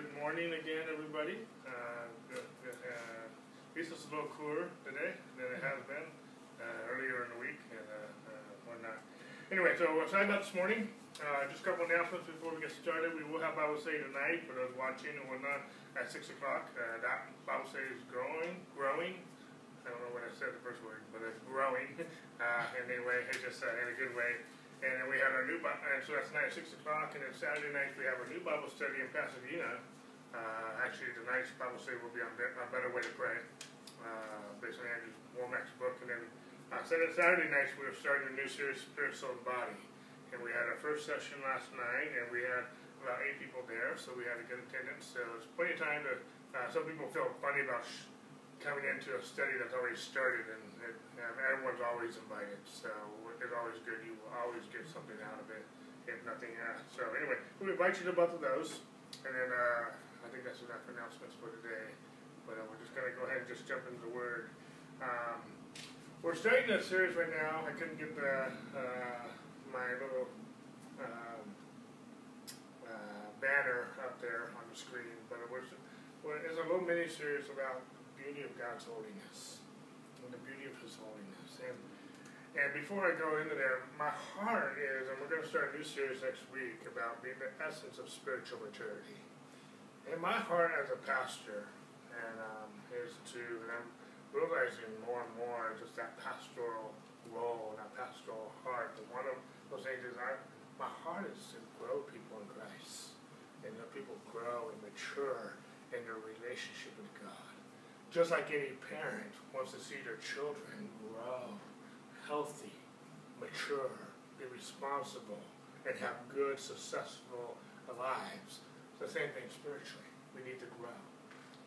good morning again, everybody. Uh, uh, at least a little cooler today than it has been uh, earlier in the week and uh, uh, whatnot. Anyway, so uh, signed up this morning. Uh, just a couple announcements before we get started. We will have Bible study tonight for those watching and whatnot at 6 o'clock. Uh, that Bible study is growing, growing. I don't know what I said the first word, but it's growing. Uh, and anyway, it's just uh, in a good way. And then we have our new, and so that's tonight at 6 o'clock. And then Saturday night we have our new Bible study in Pasadena. Uh, actually, tonight's Bible study will be on Be- a Better Way to Pray, uh, based on Andrew Wommack's book. And then uh, Saturday, Saturday nights we're starting a new series, Spirit, Soul, and Body. And we had our first session last night, and we had about eight people there, so we had a good attendance. So it's plenty of time to. Uh, some people feel funny about sh- coming into a study that's already started, and it, everyone's always invited. So it's always good. You will always get something out of it, if nothing else. So anyway, we invite you to both of those, and then uh, I think that's enough announcements for today. But uh, we're just gonna go ahead and just jump into the word. Um, we're starting a series right now. I couldn't get the uh, my little um, uh, banner up there on the screen, but it was well, it's a little mini series about beauty of God's holiness and the beauty of His holiness. And and before I go into there, my heart is, and we're going to start a new series next week about being the essence of spiritual maturity. And my heart as a pastor, and um, is to, and I'm realizing more and more just that pastoral role, that pastoral heart. And one of those things is I, my heart is to grow people in Christ, and let people grow and mature in their relationship. Just like any parent wants to see their children grow healthy, mature, be responsible, and have good, successful lives. It's the same thing spiritually. We need to grow.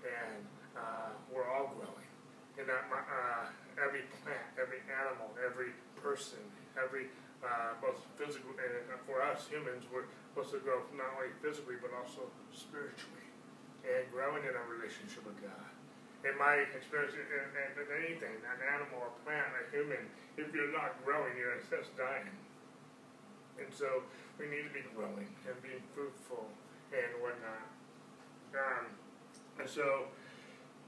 And uh, we're all growing. And that, uh, every plant, every animal, every person, every uh, both physical and for us humans, we're supposed to grow not only physically but also spiritually, and growing in our relationship with God in my experience, in, in, in anything, an animal, a plant, a human, if you're not growing, you're just dying. And so we need to be growing and being fruitful and whatnot. Um, and so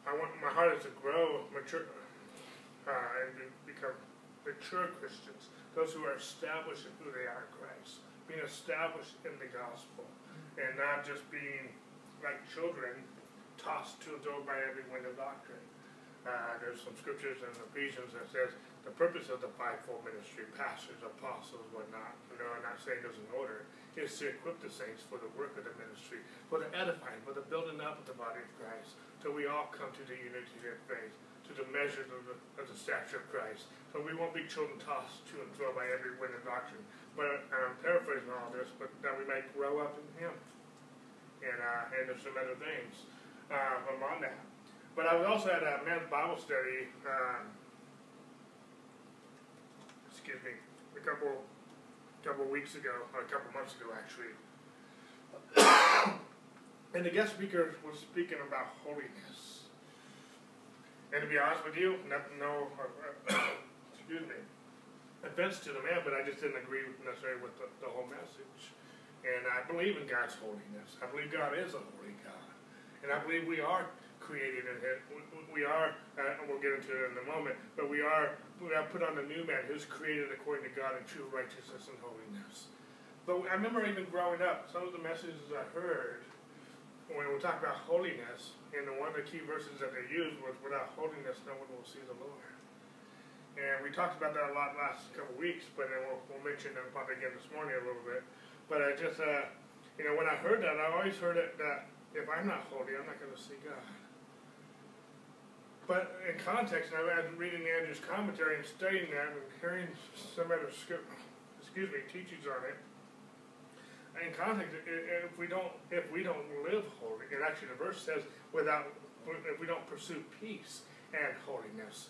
I want my heart is to grow, mature, uh, and be, become mature Christians, those who are established in who they are in Christ, being established in the gospel, and not just being like children tossed to and fro by every wind of doctrine. Uh, there's some scriptures in Ephesians that says the purpose of the fivefold ministry, pastors, apostles, whatnot, you know, I'm not saying there's an order, is to equip the saints for the work of the ministry, for the edifying, for the building up of the body of Christ, till we all come to the unity of faith, to the measure of the, of the stature of Christ. So we won't be children tossed to and fro by every wind of doctrine. But I'm paraphrasing all this, but that we might grow up in Him. And, uh, and there's some other things On that. But I was also at a men's Bible study, um, excuse me, a couple couple weeks ago, or a couple months ago actually. and the guest speaker was speaking about holiness. And to be honest with you, no, excuse me, offense to the man, but I just didn't agree necessarily with the, the whole message. And I believe in God's holiness. I believe God is a holy God. And I believe we are created in Him. We are, uh, we'll get into it in a moment, but we are, we are put on the new man who's created according to God in true righteousness and holiness. But I remember even growing up, some of the messages I heard when we talk about holiness, and one of the key verses that they used was, without holiness, no one will see the Lord. And we talked about that a lot last couple weeks, but then we'll, we'll mention it probably again this morning a little bit. But I just, uh, you know, when I heard that, I always heard it that if I'm not holy, I'm not going to see God. Uh, but in context, and I've been reading Andrew's commentary and studying that and hearing some other excuse me teachings on it. In context, if we don't if we don't live holy, and actually the verse says without if we don't pursue peace and holiness,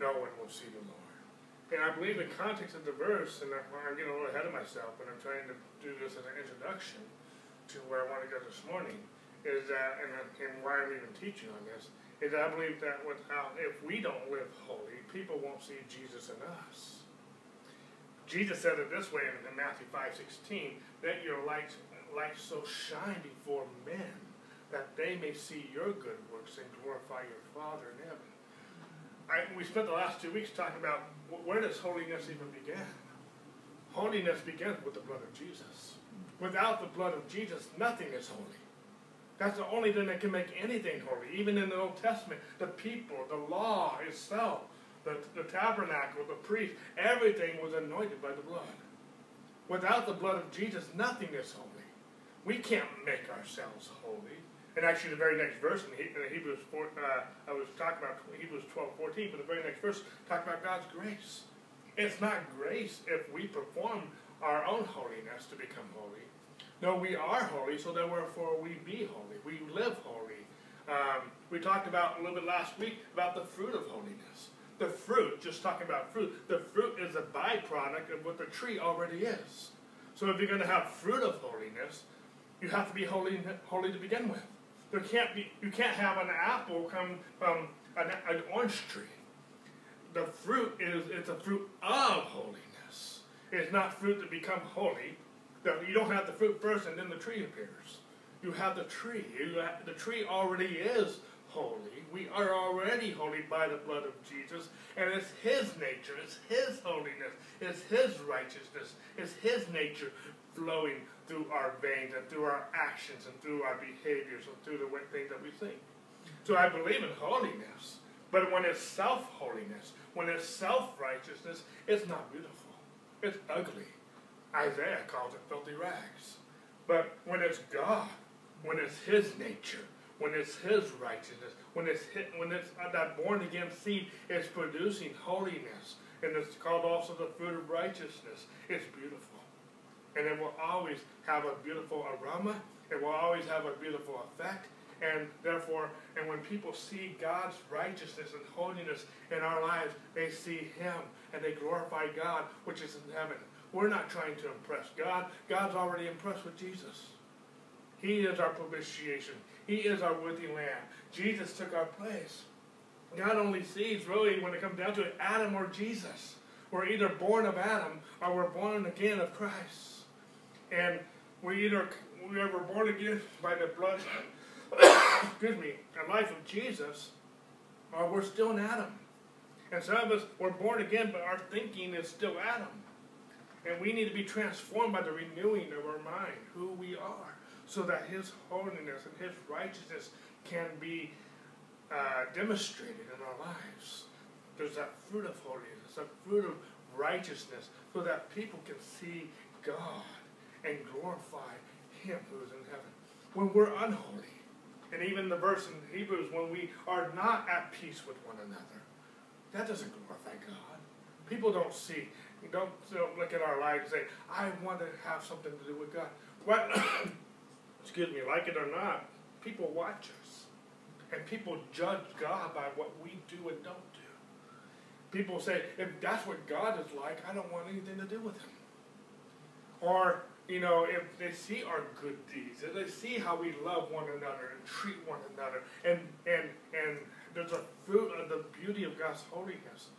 no one will see the Lord. And I believe in context of the verse, and I'm getting a little ahead of myself, but I'm trying to do this as an introduction to where I want to go this morning is that, and, and why I'm even teaching on this, is I believe that without, if we don't live holy, people won't see Jesus in us. Jesus said it this way in, Matthew 5 16, that your light, light so shine before men that they may see your good works and glorify your Father in heaven. I, we spent the last two weeks talking about where does holiness even begin? Holiness begins with the blood of Jesus. Without the blood of Jesus, nothing is holy. That's the only thing that can make anything holy. Even in the Old Testament, the people, the law itself, the, the tabernacle, the priest, everything was anointed by the blood. Without the blood of Jesus, nothing is holy. We can't make ourselves holy. And actually, the very next verse in Hebrews 4, uh, I was talking about Hebrews 12, 14, but the very next verse talks about God's grace. It's not grace if we perform our own holiness to become holy. No, we are holy, so therefore we be holy. We live holy. Um, we talked about a little bit last week about the fruit of holiness. The fruit, just talking about fruit, the fruit is a byproduct of what the tree already is. So if you're going to have fruit of holiness, you have to be holy, holy to begin with. There can't be, you can't have an apple come from an, an orange tree. The fruit is it's a fruit of holiness. It's not fruit to become holy. You don't have the fruit first and then the tree appears. You have the tree. Have, the tree already is holy. We are already holy by the blood of Jesus. And it's His nature, it's His holiness, it's His righteousness, it's His nature flowing through our veins and through our actions and through our behaviors and through the things that we think. So I believe in holiness. But when it's self holiness, when it's self righteousness, it's not beautiful. It's ugly. Isaiah calls it filthy rags. But when it's God, when it's His nature, when it's His righteousness, when it's when it's uh, that born again seed is producing holiness, and it's called also the fruit of righteousness. It's beautiful and it will always have a beautiful aroma. It will always have a beautiful effect. And therefore, and when people see God's righteousness and holiness in our lives, they see Him and they glorify God, which is in heaven. We're not trying to impress God. God's already impressed with Jesus. He is our propitiation. He is our worthy lamb. Jesus took our place. God only sees, really, when it comes down to it, Adam or Jesus. We're either born of Adam or we're born again of Christ. And we either we were born again by the blood, excuse me, the life of Jesus, or we're still in Adam. And some of us were born again, but our thinking is still Adam. And we need to be transformed by the renewing of our mind, who we are, so that His holiness and His righteousness can be uh, demonstrated in our lives. There's that fruit of holiness, that fruit of righteousness, so that people can see God and glorify Him who is in heaven. When we're unholy, and even the verse in Hebrews, when we are not at peace with one another, that doesn't glorify God. People don't see, don't, look at our lives and say, I want to have something to do with God. What, excuse me, like it or not, people watch us. And people judge God by what we do and don't do. People say, if that's what God is like, I don't want anything to do with him. Or you know, if they see our good deeds, if they see how we love one another and treat one another, and and and there's a fruit of the beauty of God's holiness,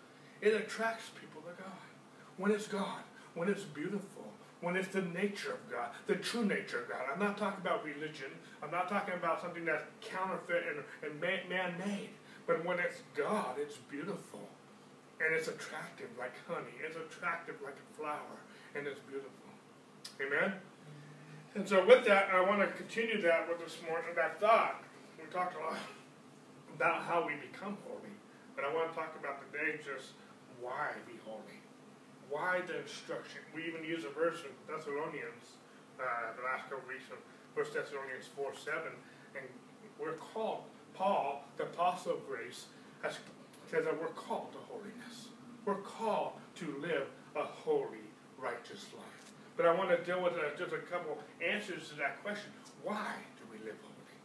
it attracts people to God. When it's God, when it's beautiful, when it's the nature of God, the true nature of God. I'm not talking about religion. I'm not talking about something that's counterfeit and, and man-made. But when it's God, it's beautiful. And it's attractive like honey. It's attractive like a flower. And it's beautiful. Amen? And so with that, I want to continue that with this morning, that thought. We talked a lot about how we become holy. But I want to talk about today just why be holy. Why the instruction. We even use a verse in Thessalonians, uh, the last couple weeks of 1 Thessalonians 4 7. And we're called, Paul, the apostle of grace, has, says that we're called to holiness. We're called to live a holy, righteous life. But I want to deal with uh, just a couple answers to that question. Why do we live holy?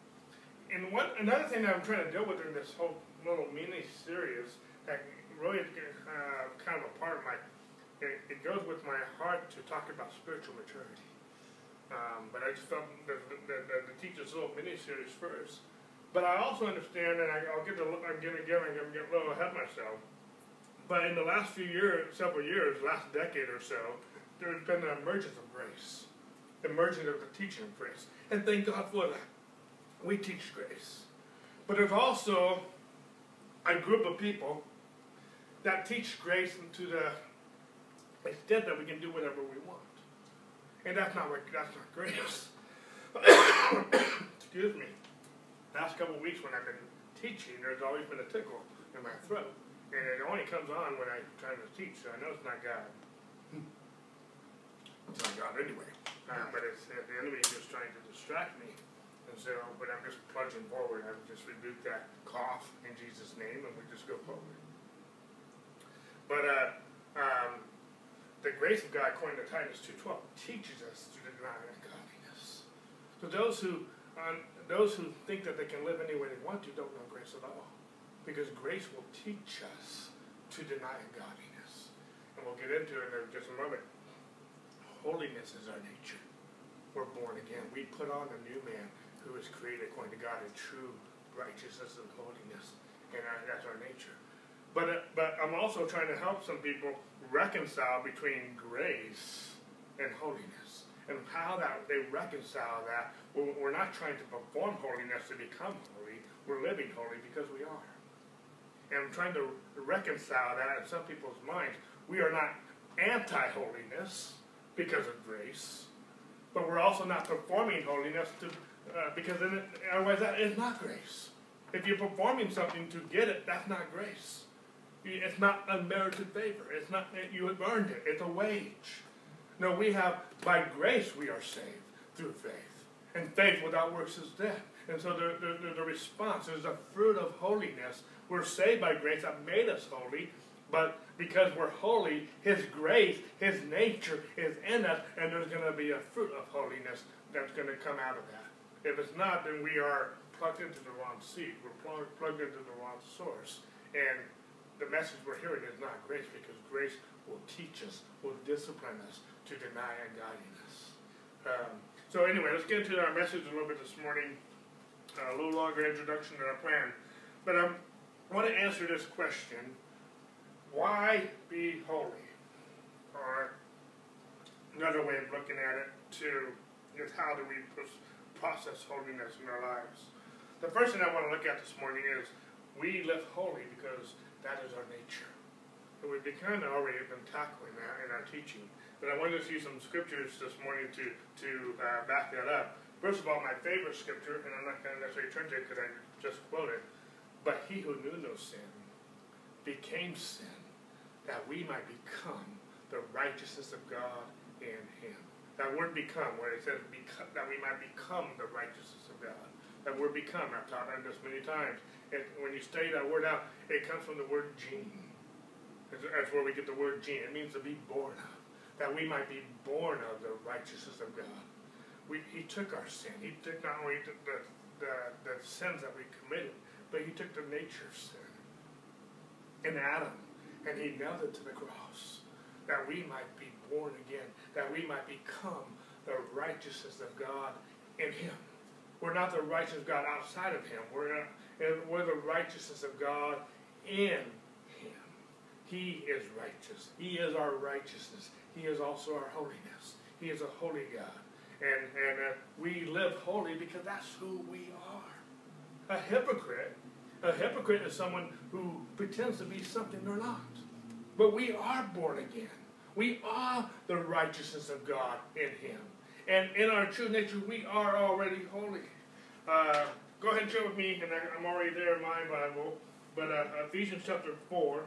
And what another thing that I'm trying to deal with in this whole little mini series that really uh, kind of a part of my, it, it, goes with my heart to talk about spiritual maturity. Um, but I just felt that the teach this little mini series first. But I also understand, and I, will get to, I'm going to get, I'm going to get a little ahead of myself. But in the last few years, several years, last decade or so, there's been an emergence of grace, emergence of the teaching of grace. And thank God for that. we teach grace. But there's also a group of people that teach grace to the extent that we can do whatever we want. And that's not what that's not grace. Excuse me. Last couple of weeks when I've been teaching, there's always been a tickle in my throat. And it only comes on when I'm trying to teach, so I know it's not God. It's not God anyway. Uh, but it's uh, the enemy is just trying to distract me. And so, but I'm just plunging forward. I just rebuke that cough in Jesus' name, and we just go forward. But uh, um, the grace of God, according to Titus 2.12, teaches us to deny ungodliness. So those who um, those who think that they can live any way they want to don't know grace at all. Because grace will teach us to deny ungodliness. And we'll get into it in just a moment. Holiness is our nature. We're born again. We put on a new man who is created according to God in true righteousness and holiness. And that's our nature. But, uh, but I'm also trying to help some people reconcile between grace and holiness. And how that they reconcile that. We're not trying to perform holiness to become holy. We're living holy because we are. And I'm trying to reconcile that in some people's minds. We are not anti-holiness because of grace, but we're also not performing holiness to, uh, because it, otherwise that is not grace. If you're performing something to get it, that's not grace. It's not unmerited favor. It's not that you have earned it. It's a wage. No, we have by grace we are saved through faith, and faith without works is dead. And so the, the, the response is a fruit of holiness. We're saved by grace that made us holy, but because we're holy, His grace, His nature is in us, and there's going to be a fruit of holiness that's going to come out of that. If it's not, then we are plugged into the wrong seed. We're plugged, plugged into the wrong source. And the message we're hearing is not grace, because grace will teach us, will discipline us to deny ungodliness. Um, so anyway, let's get into our message a little bit this morning. Uh, a little longer introduction than I planned. But um, I want to answer this question why be holy? Or another way of looking at it too is how do we process holiness in our lives? The first thing I want to look at this morning is we live holy because that is our nature. And we've kind of already been tackling that in our teaching. But I wanted to see some scriptures this morning to, to uh, back that up. First of all, my favorite scripture, and I'm not going to necessarily turn to it because I just quoted, but he who knew no sin became sin that we might become the righteousness of God in him. That word become, where it says that we might become the righteousness of God. That word become, I've taught on this many times. It, when you study that word out, it comes from the word gene. That's where we get the word gene. It means to be born of. That we might be born of the righteousness of God. We, he took our sin. He took not only the, the, the, sins that we committed, but he took the nature of sin. In Adam, and he nailed it to the cross that we might be born again, that we might become the righteousness of God in him. We're not the righteousness of God outside of him. We're, not, we're the righteousness of God in him. He is righteous. He is our righteousness. He is also our holiness. He is a holy God. And, and uh, we live holy because that's who we are. A hypocrite a hypocrite is someone who pretends to be something they're not. But we are born again. We are the righteousness of God in Him. And in our true nature, we are already holy. Uh, go ahead and show with me, and I'm already there in my Bible. But uh, Ephesians chapter 4.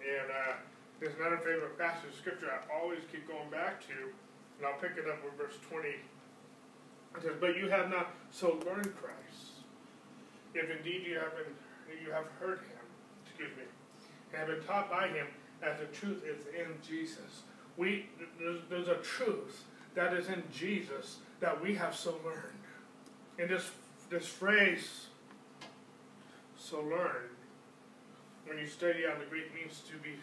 And uh, there's another favorite passage of Scripture I always keep going back to. And I'll pick it up with verse 20. It says, But you have not so learned Christ if indeed you have been you have heard him, excuse me, and have been taught by him that the truth is in Jesus. We there's, there's a truth that is in Jesus that we have so learned. And this this phrase, so learned, when you study out the Greek means to be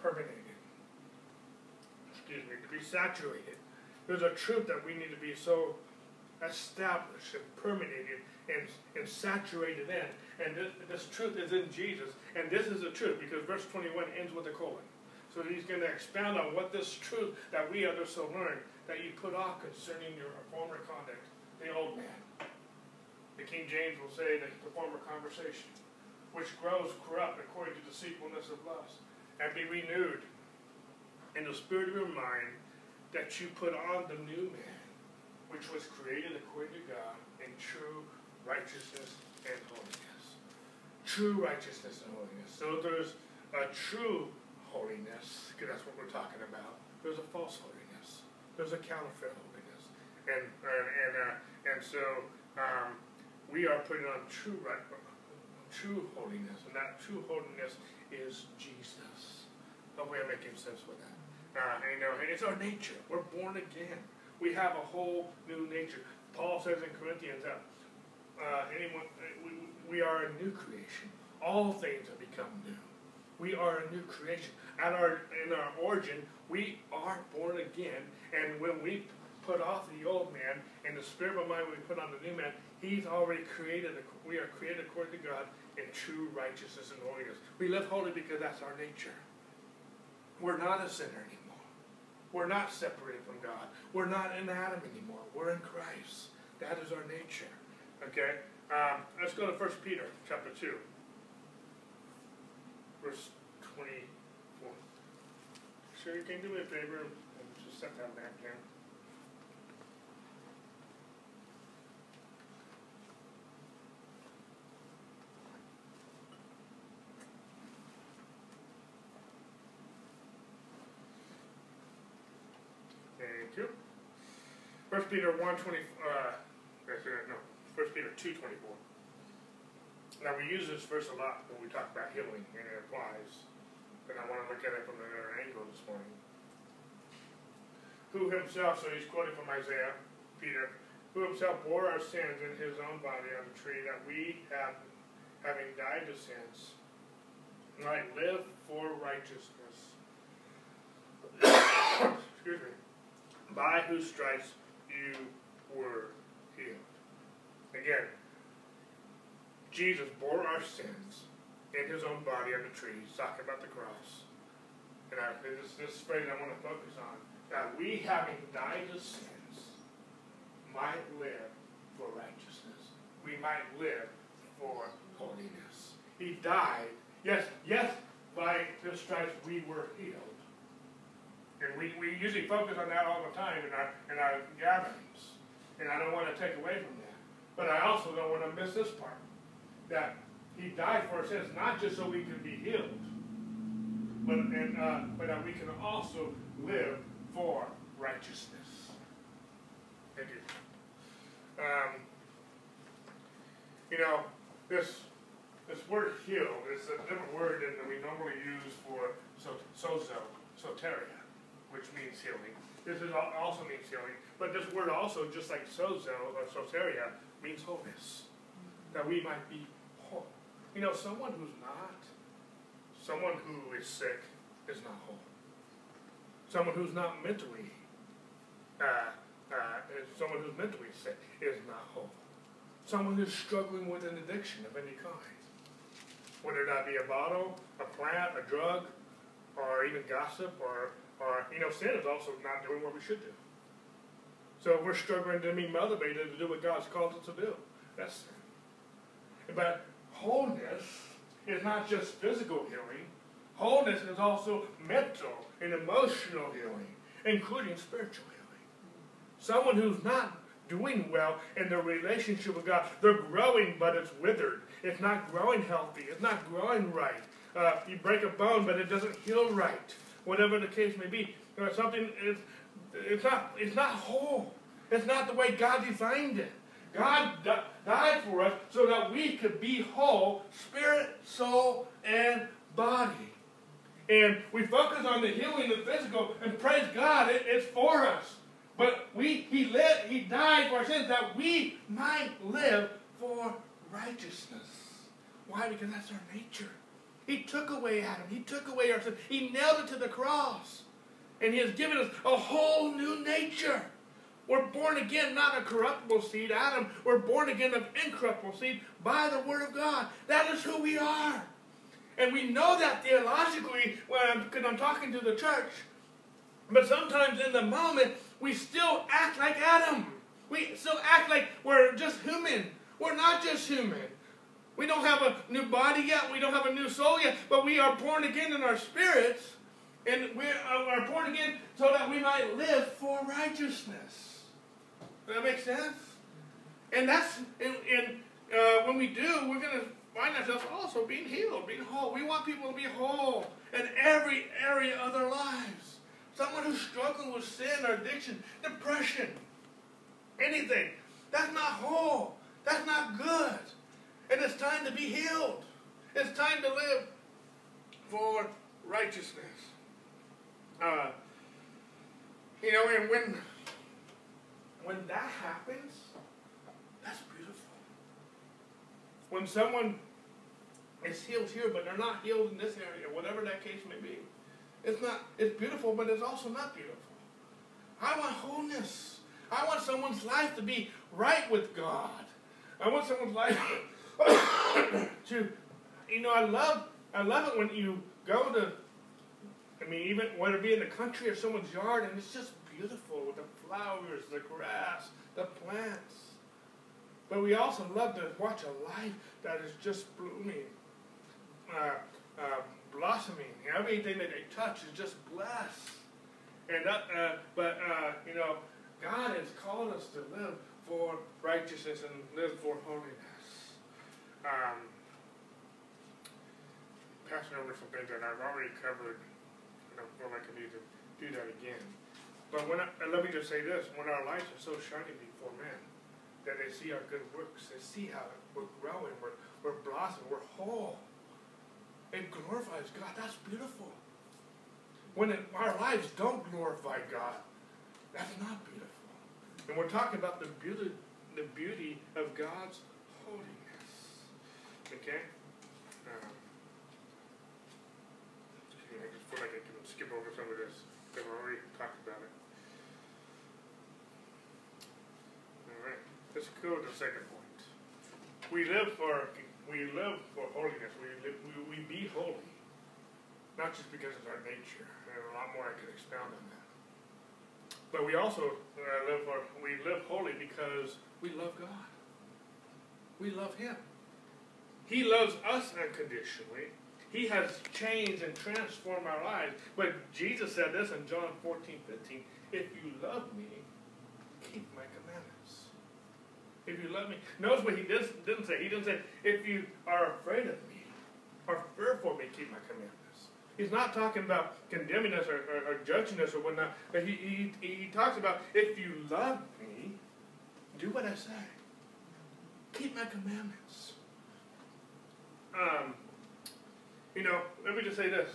permeated. Excuse me, to be saturated. There's a truth that we need to be so established and permeated and, and saturated in. And this, this truth is in Jesus. And this is the truth because verse 21 ends with a colon. So he's going to expound on what this truth that we others so learned that you put off concerning your former conduct, the old man. King James will say that the former conversation, which grows corrupt according to the deceitfulness of lust, and be renewed in the spirit of your mind, that you put on the new man, which was created according to God in true righteousness and holiness. True righteousness and holiness. So there's a true holiness, because that's what we're talking about. There's a false holiness. There's a counterfeit holiness. And, and, and, uh, and so um, we are putting on true right, true holiness, and that true holiness is Jesus. Hopefully I'm making sense with that. Uh, you know, it's our nature. We're born again. We have a whole new nature. Paul says in Corinthians that uh, anyone, we, we are a new creation. All things have become new. We are a new creation. At our in our origin, we are born again, and when we put off the old man and the spirit of mind, we put on the new man. He's already created. We are created according to God in true righteousness and holiness. We live holy because that's our nature. We're not a sinner anymore. We're not separated from God. We're not in Adam anymore. We're in Christ. That is our nature. Okay? Um, let's go to 1 Peter chapter 2. Verse 24. Sure, you can do me a favor and just set that back down. Thank you. First Peter 1 20, uh, no, First Peter two twenty four. Now we use this verse a lot when we talk about healing, and it applies. But I want to look at it from another angle this morning. Who himself, so he's quoting from Isaiah, Peter, who himself bore our sins in his own body on the tree, that we have, having died to sins, might live for righteousness. Excuse me. By whose stripes you were healed. Again, Jesus bore our sins in his own body on the tree. Talking about the cross. And I, this, this phrase I want to focus on. That we, having died to sins, might live for righteousness. We might live for holiness. He died. Yes, yes, by his stripes we were healed. And we, we usually focus on that all the time in our, in our gatherings. And I don't want to take away from that. But I also don't want to miss this part. That he died for our sins, not just so we can be healed, but, and, uh, but that we can also live for righteousness. Thank you. Um, you know, this this word heal is a different word than we normally use for so, sozo, soteria, which means healing. This is also means healing. But this word also, just like sozo or soteria, means wholeness. That we might be whole. You know, someone who's not, someone who is sick is not whole. Someone who's not mentally, uh, uh, someone who's mentally sick is not whole. Someone who's struggling with an addiction of any kind, whether that be a bottle, a plant, a drug, or even gossip, or, or you know, sin is also not doing what we should do. So we're struggling to be motivated to do what God's called us to do. That's sin. But wholeness is not just physical healing. Wholeness is also mental and emotional healing, including spiritual healing. Someone who's not doing well in their relationship with God, they're growing, but it's withered. It's not growing healthy. It's not growing right. Uh, you break a bone, but it doesn't heal right. Whatever the case may be, uh, something is it's not, it's not whole. It's not the way God designed it. God died for us so that we could be whole, spirit, soul, and body. And we focus on the healing the physical, and praise God, it, it's for us. But we, he lived, he died for our sins that we might live for righteousness. Why? Because that's our nature. He took away Adam. He took away our sin. He nailed it to the cross. And He has given us a whole new nature. We're born again, not a corruptible seed, Adam. We're born again of incorruptible seed by the Word of God. That is who we are. And we know that theologically because I'm, I'm talking to the church. But sometimes in the moment, we still act like Adam. We still act like we're just human. We're not just human. We don't have a new body yet. We don't have a new soul yet. But we are born again in our spirits. And we are born again so that we might live for righteousness. Does that make sense? And that's, and, and uh, when we do, we're going to find ourselves also being healed, being whole. We want people to be whole in every area of their lives. Someone who's struggling with sin or addiction, depression, anything. That's not whole. That's not good. And it's time to be healed. It's time to live for righteousness. Uh, you know, and when when that happens, that's beautiful. When someone is healed here, but they're not healed in this area, whatever that case may be, it's not. It's beautiful, but it's also not beautiful. I want wholeness. I want someone's life to be right with God. I want someone's life to, you know, I love, I love it when you go to I mean, even whether it be in the country or someone's yard, and it's just beautiful with the flowers, the grass, the plants. But we also love to watch a life that is just blooming, uh, uh, blossoming. Everything that they touch is just blessed. And that, uh, but uh, you know, God has called us to live for righteousness and live for holiness. Um, passing over some things that I've already covered I don't feel like I need to do that again. But when I, let me just say this: when our lights are so shining before men, that they see our good works, they see how we're growing, we're we're blossoming, we're whole. It glorifies God. That's beautiful. When it, our lives don't glorify God, that's not beautiful. And we're talking about the beauty, the beauty of God's holiness. Okay. Um, I just feel like I can skip over some of this, we already talked about it. All right, let's go to the second point. We live for we live for holiness. We live, we, we be holy, not just because it's our nature. There's a lot more I could expound on that. But we also uh, live for we live holy because we love God. We love Him. He loves us unconditionally he has changed and transformed our lives. But Jesus said this in John 14, 15. If you love me, keep my commandments. If you love me. Notice what he didn't say. He didn't say, if you are afraid of me or fear for me, keep my commandments. He's not talking about condemning us or, or, or judging us or whatnot. But he, he, he talks about, if you love me, do what I say. Keep my commandments. Um, you know, let me just say this.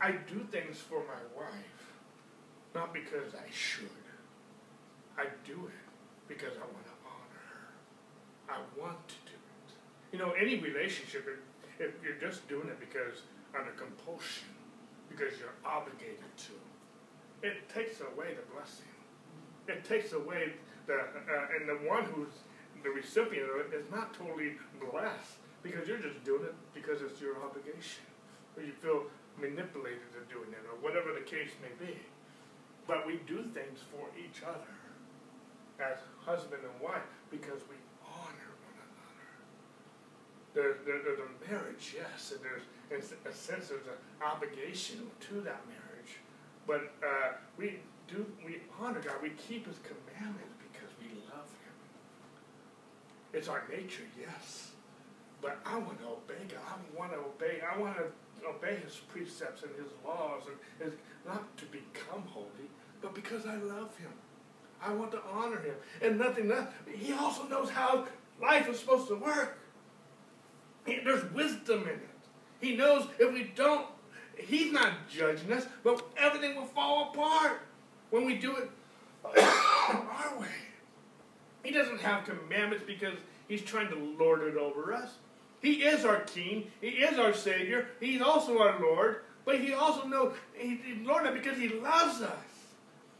I do things for my wife, not because I should. I do it because I want to honor her. I want to do it. You know, any relationship, if, if you're just doing it because under compulsion, because you're obligated to, it takes away the blessing. It takes away the, uh, and the one who's the recipient of it is not totally blessed because you're just doing it because it's your obligation, or you feel manipulated into doing it, or whatever the case may be. But we do things for each other as husband and wife because we honor one another. There, there, there's a marriage, yes, and there's in a sense there's an obligation to that marriage. But uh, we do we honor God. We keep His commandments because we love Him. It's our nature, yes. But I want to obey God. I want to obey. I want to obey His precepts and His laws, and his, not to become holy, but because I love Him. I want to honor Him, and nothing less. He also knows how life is supposed to work. He, there's wisdom in it. He knows if we don't, He's not judging us, but everything will fall apart when we do it our way. He doesn't have commandments because He's trying to lord it over us. He is our King. He is our Savior. He's also our Lord. But He also knows He's Lord because He loves us.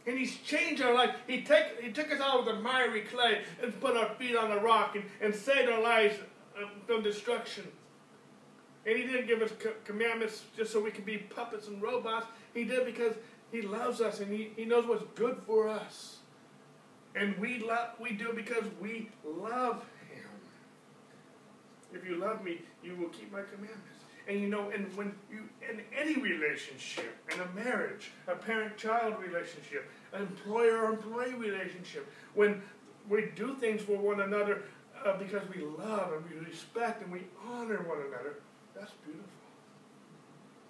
And He's changed our life. He, take, he took us out of the miry clay and put our feet on the rock and, and saved our lives uh, from destruction. And He didn't give us commandments just so we could be puppets and robots. He did because He loves us and He, he knows what's good for us. And we love we do because we love. If you love me, you will keep my commandments. And you know, and when you in any relationship, in a marriage, a parent-child relationship, an employer-employee relationship, when we do things for one another uh, because we love and we respect and we honor one another, that's beautiful.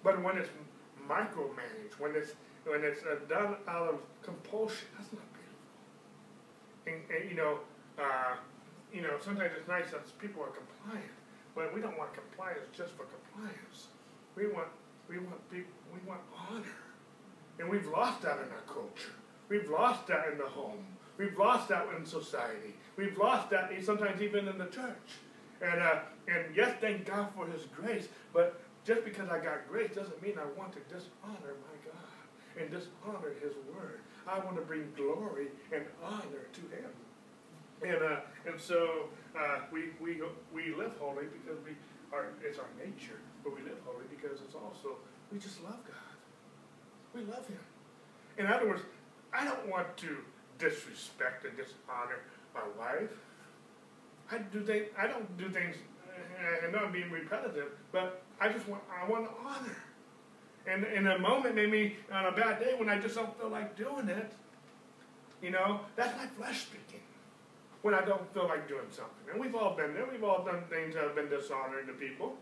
But when it's micromanaged, when it's when it's uh, done out of compulsion, that's not beautiful. And, and you know, uh, you know, sometimes it's nice that people are compliant, but we don't want compliance just for compliance. We want we want people we want honor, and we've lost that in our culture. We've lost that in the home. We've lost that in society. We've lost that sometimes even in the church. And uh, and yes, thank God for His grace. But just because I got grace doesn't mean I want to dishonor my God and dishonor His word. I want to bring glory and honor to Him. And uh, and so uh, we we we live holy because we are it's our nature, but we live holy because it's also we just love God. We love Him. In other words, I don't want to disrespect and dishonor my wife. I do things. I don't do things. I know I'm being repetitive, but I just want. I want to honor. And in a moment, maybe on a bad day when I just don't feel like doing it, you know, that's my flesh speaking. When I don't feel like doing something, and we've all been there. We've all done things that have been dishonoring to people.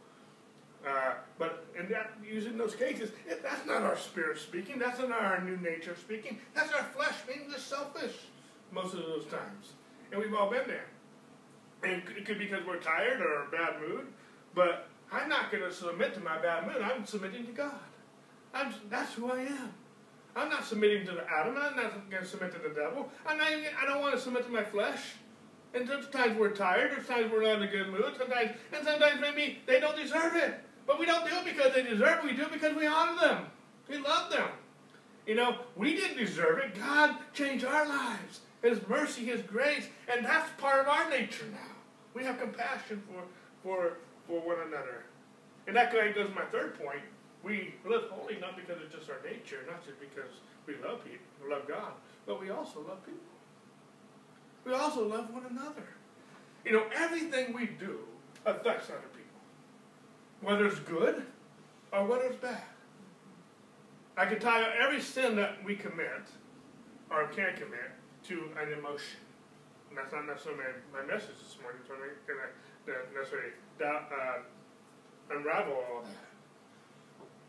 Uh, but in that, using those cases, that's not our spirit speaking. That's not our new nature speaking. That's our flesh being just selfish most of those times. And we've all been there. And it could be because we're tired or a bad mood, but I'm not going to submit to my bad mood. I'm submitting to God. I'm, that's who I am. I'm not submitting to the Adam. I'm not going to submit to the devil. I'm not, I don't want to submit to my flesh. And sometimes we're tired. Sometimes we're not in a good mood. Sometimes, and sometimes maybe they don't deserve it. But we don't do it because they deserve it. We do it because we honor them. We love them. You know, we didn't deserve it. God changed our lives. His mercy, His grace, and that's part of our nature now. We have compassion for, for, for one another. And that kind of goes to my third point. We live holy not because it's just our nature, not just because we love people, love God, but we also love people. We also love one another. You know, everything we do affects other people whether it's good or whether it's bad. I can tie every sin that we commit or can commit to an emotion. And that's not necessarily my, my message this morning, so I'm going to necessarily uh, unravel all that.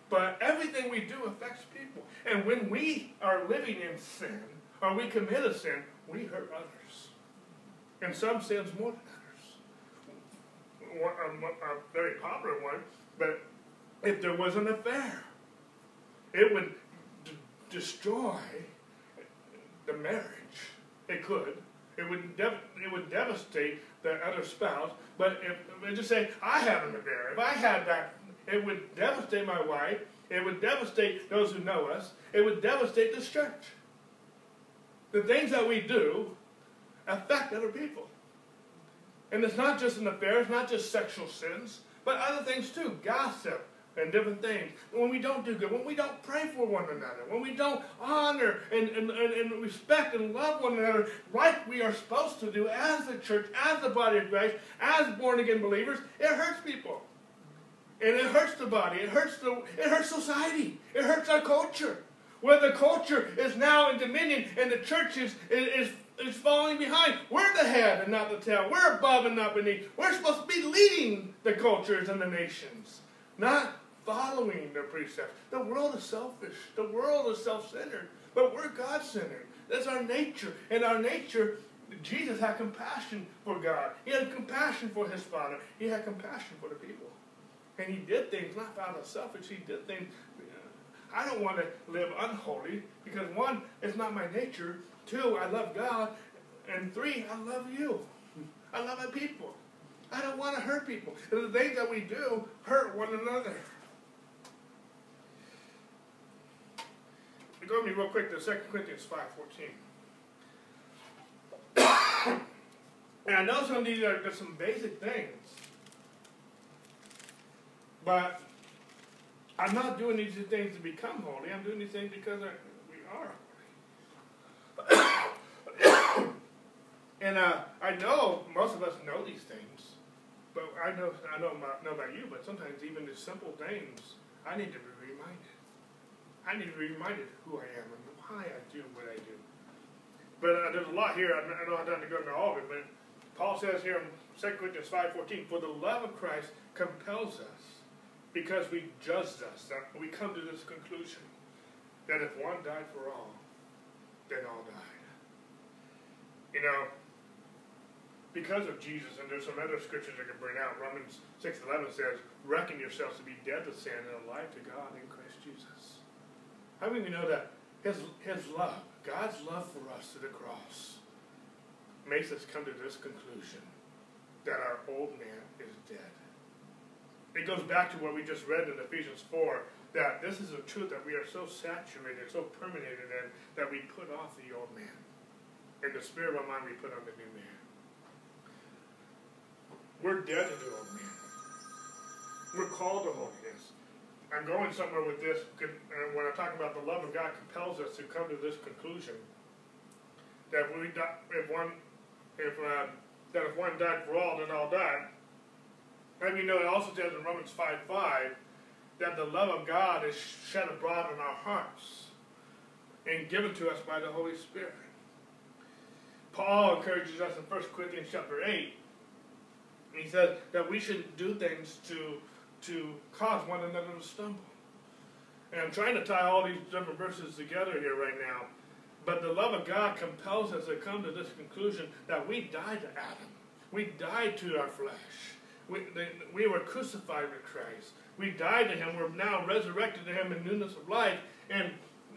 But everything we do affects people. And when we are living in sin, or we commit a sin, we hurt others. And some sins more than one, a very popular one, but if there was an affair, it would destroy the marriage. It could. It would it would devastate the other spouse. But if, if just say I had an affair, if I had that, it would devastate my wife. It would devastate those who know us. It would devastate this church. The things that we do affect other people. And it's not just an affair, it's not just sexual sins, but other things too gossip and different things. When we don't do good, when we don't pray for one another, when we don't honor and, and, and, and respect and love one another like we are supposed to do as a church, as the body of Christ, as born again believers, it hurts people. And it hurts the body. It hurts the it hurts society. It hurts our culture. Where the culture is now in dominion and the church is, is, is falling behind. We're the head and not the tail. We're above and not beneath. We're supposed to be leading the cultures and the nations, not following the precepts. The world is selfish. The world is self-centered. But we're God-centered. That's our nature. And our nature, Jesus had compassion for God. He had compassion for his Father. He had compassion for the people. And he did things not out of selfish. He did things. I don't want to live unholy because one, it's not my nature. Two, I love God. And three, I love you. I love my people. I don't want to hurt people. And the things that we do hurt one another. Go with me real quick to 2 Corinthians 5.14. and I know some of these are just some basic things. But I'm not doing these things to become holy. I'm doing these things because I, we are holy. And uh, I know most of us know these things, but I know I know about, know about you. But sometimes even the simple things, I need to be reminded. I need to be reminded who I am and why I do what I do. But uh, there's a lot here. I don't have time to go into all of it, but Paul says here in 2 Corinthians 5.14, For the love of Christ compels us, because we judged us. We come to this conclusion, that if one died for all, then all died. You know, because of Jesus, and there's some other scriptures I can bring out. Romans 6.11 says, Reckon yourselves to be dead to sin and alive to God in Christ Jesus. How many of you know that his, his love, God's love for us to the cross, makes us come to this conclusion that our old man is dead. It goes back to what we just read in Ephesians 4, that this is a truth that we are so saturated, so permeated in, that we put off the old man. In the spirit of our mind, we put on the new man. We're dead to the old man. We're called to holiness. I'm going somewhere with this, and when I'm talking about the love of God compels us to come to this conclusion that we die, if one, if uh, that if one died for all, then all died. And we know it also says in Romans 5 5 that the love of God is shed abroad in our hearts and given to us by the Holy Spirit. Paul encourages us in 1 Corinthians chapter 8 and he says that we should do things to, to cause one another to stumble. And I'm trying to tie all these different verses together here right now. But the love of God compels us to come to this conclusion that we died to Adam. We died to our flesh. We, we were crucified with Christ. We died to him. We're now resurrected to him in newness of life. And,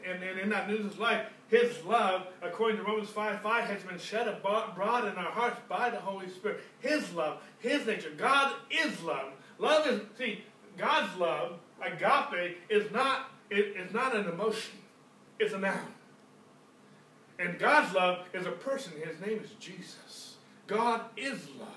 and, and in that newness of life, his love, according to Romans 5 5, has been shed abroad in our hearts by the Holy Spirit. His love, His nature. God is love. Love is, see, God's love, agape, is not, it, is not an emotion, it's a noun. And God's love is a person. His name is Jesus. God is love.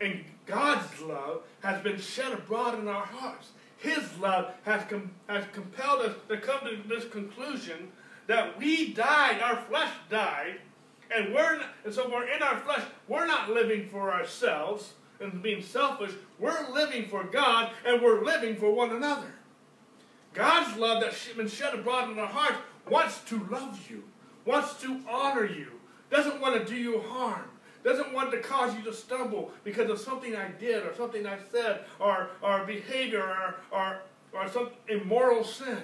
And God's love has been shed abroad in our hearts. His love has, com- has compelled us to come to this conclusion that we died, our flesh died, and we're not, and so we're in our flesh. We're not living for ourselves and being selfish. We're living for God, and we're living for one another. God's love that's been shed abroad in our hearts wants to love you, wants to honor you, doesn't want to do you harm, doesn't want to cause you to stumble because of something I did or something I said or, or behavior or, or, or some immoral sin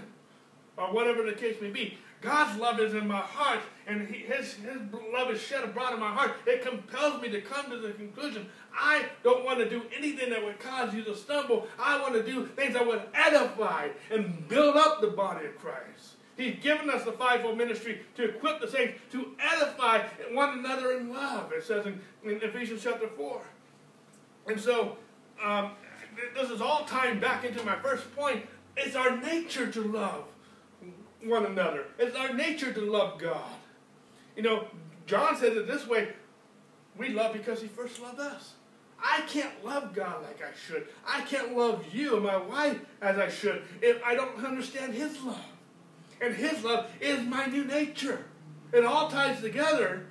or whatever the case may be. God's love is in my heart, and he, his, his love is shed abroad in my heart. It compels me to come to the conclusion I don't want to do anything that would cause you to stumble. I want to do things that would edify and build up the body of Christ. He's given us the fivefold ministry to equip the saints to edify one another in love, it says in, in Ephesians chapter 4. And so, um, this is all tying back into my first point. It's our nature to love one another. It's our nature to love God. You know, John says it this way we love because he first loved us. I can't love God like I should. I can't love you my wife as I should if I don't understand his love. And his love is my new nature. It all ties together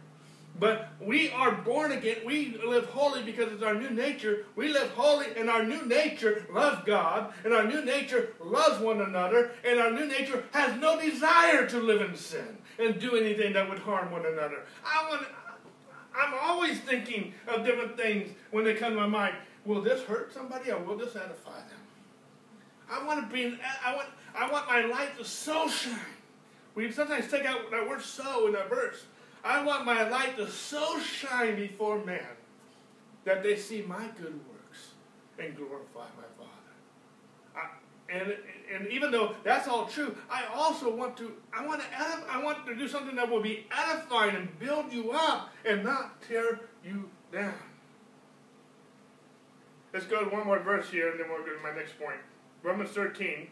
but we are born again. We live holy because it's our new nature. We live holy, and our new nature loves God, and our new nature loves one another, and our new nature has no desire to live in sin and do anything that would harm one another. I want. I'm always thinking of different things when they come to my mind. Will this hurt somebody, or will this edify them? I want to be. I want. I want my light to so shine. We sometimes take out that word "so" in that verse I want my light to so shine before men that they see my good works and glorify my Father. I, and, and even though that's all true, I also want to I want to edif- I want to do something that will be edifying and build you up and not tear you down. Let's go to one more verse here, and then we'll go to my next point. Romans 13,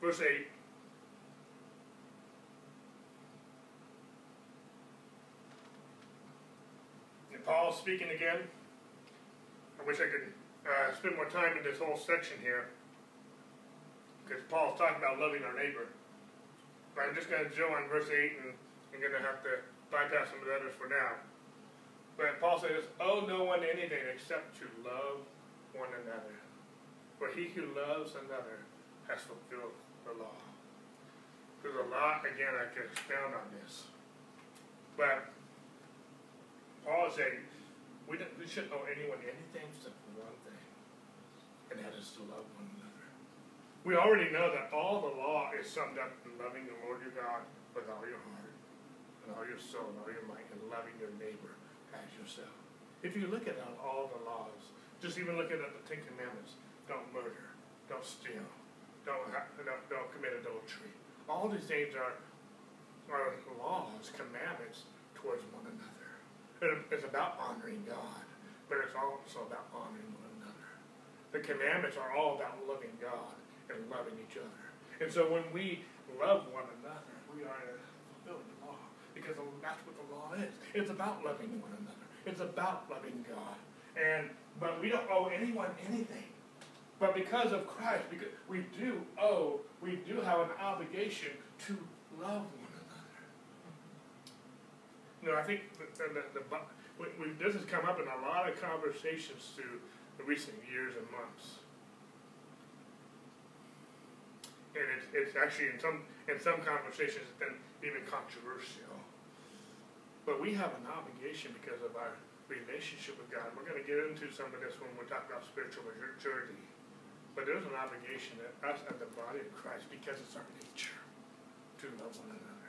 verse 8. Paul speaking again. I wish I could uh, spend more time in this whole section here because Paul's talking about loving our neighbor. But I'm just going to go on verse 8 and I'm going to have to bypass some of the others for now. But Paul says, owe no one anything except to love one another. For he who loves another has fulfilled the law. There's a lot, again, I could expound on this. But Paul is saying, we, don't, we shouldn't owe anyone anything except for one thing, and that is to love one another. We already know that all the law is summed up in loving the Lord your God with all your heart, and all your soul, and all your might, and loving your neighbor as yourself. If you look at all the laws, just even looking at the Ten Commandments, don't murder, don't steal, don't, don't, don't commit adultery. All these things are, are laws, commandments towards one another. It's about honoring God, but it's also about honoring one another. The commandments are all about loving God and loving each other. And so when we love one another, we are fulfilling the law because that's what the law is. It's about loving one another. It's about loving God. And but we don't owe anyone anything. But because of Christ, because we do owe, we do have an obligation to love one. You know, I think the, the, the, we, we, this has come up in a lot of conversations through the recent years and months. And it's, it's actually in some in some conversations it's been even controversial. But we have an obligation because of our relationship with God. We're going to get into some of this when we talk about spiritual maturity. But there's an obligation that us as the body of Christ, because it's our nature, to love one another.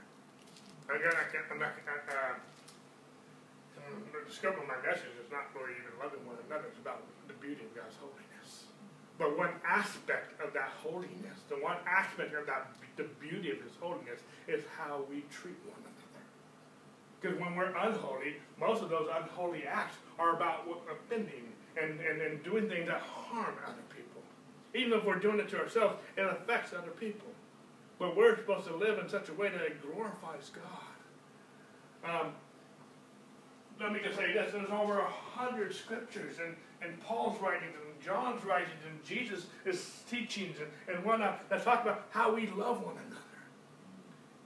Again, I can't, I'm not, uh, the scope of my message is not really even loving one another. It's about the beauty of God's holiness. But one aspect of that holiness, the one aspect of that, the beauty of His holiness, is how we treat one another. Because when we're unholy, most of those unholy acts are about offending and, and, and doing things that harm other people. Even if we're doing it to ourselves, it affects other people. But we're supposed to live in such a way that it glorifies God. Um, let me just say this there's over a hundred scriptures, and, and Paul's writings, and John's writings, and Jesus' teachings, and, and whatnot that talk about how we love one another.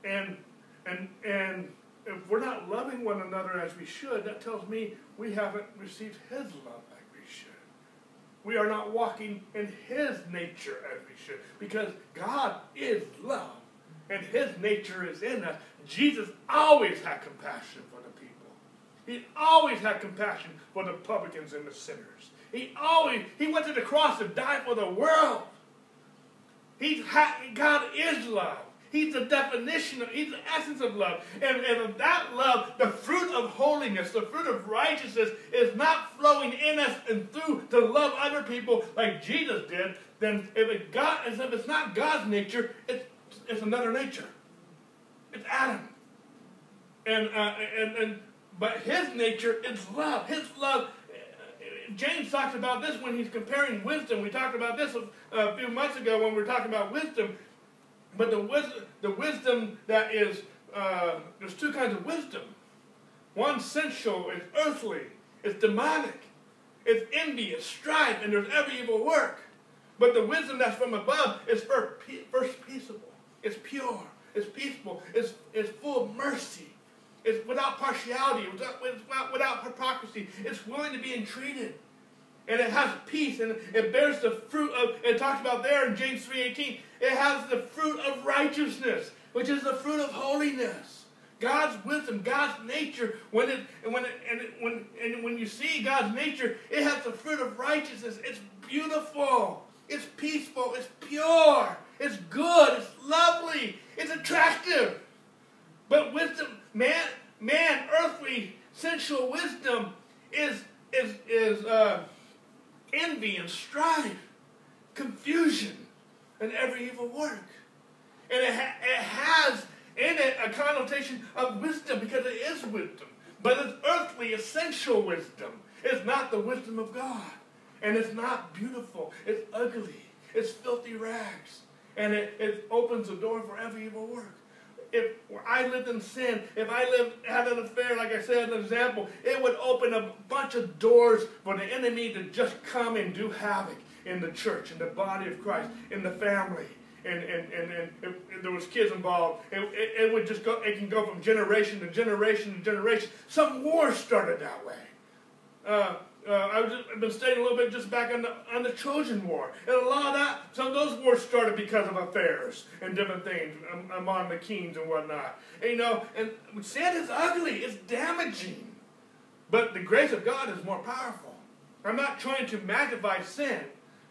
And, and, and if we're not loving one another as we should, that tells me we haven't received His love. We are not walking in His nature as we should because God is love and His nature is in us. Jesus always had compassion for the people. He always had compassion for the publicans and the sinners. He always he went to the cross to die for the world. He God is love. He's the definition of, he's the essence of love. And, and that love, the fruit of holiness, the fruit of righteousness is not flowing in us and through to love other people like Jesus did, then if, it God, if it's not God's nature, it's, it's another nature. It's Adam. And, uh, and, and, but his nature is love. His love James talks about this when he's comparing wisdom. We talked about this a, few months ago when we were talking about wisdom. But the wisdom, the wisdom that is, uh, there's two kinds of wisdom. One sensual is earthly, it's demonic, it's envious, strife, and there's every evil work. But the wisdom that's from above is first peaceable, it's pure, it's peaceful, it's, it's full of mercy. It's without partiality, without, without hypocrisy. It's willing to be entreated and it has peace and it bears the fruit of it talks about there in James 3:18 it has the fruit of righteousness which is the fruit of holiness. God's wisdom God's nature when it when it, and it, when and when you see God's nature it has the fruit of righteousness. It's beautiful. It's peaceful. It's pure. It's good. It's lovely. It's attractive. But wisdom man man earthly sensual wisdom is is is uh envy and strife, confusion, and every evil work. And it, ha- it has in it a connotation of wisdom because it is wisdom. But it's earthly, essential wisdom. It's not the wisdom of God. And it's not beautiful. It's ugly. It's filthy rags. And it, it opens the door for every evil work if I lived in sin, if I lived had an affair, like I said, an example, it would open a bunch of doors for the enemy to just come and do havoc in the church, in the body of Christ, in the family. and, and, and, and if, there was kids involved, it, it, it, would just go, it can go from generation to generation to generation. Some wars started that way. Uh, uh, I've, just, I've been studying a little bit just back on the, on the Trojan War. And a lot of that, some of those wars started because of affairs and different things um, among the kings and whatnot. And, you know, and sin is ugly, it's damaging. But the grace of God is more powerful. I'm not trying to magnify sin.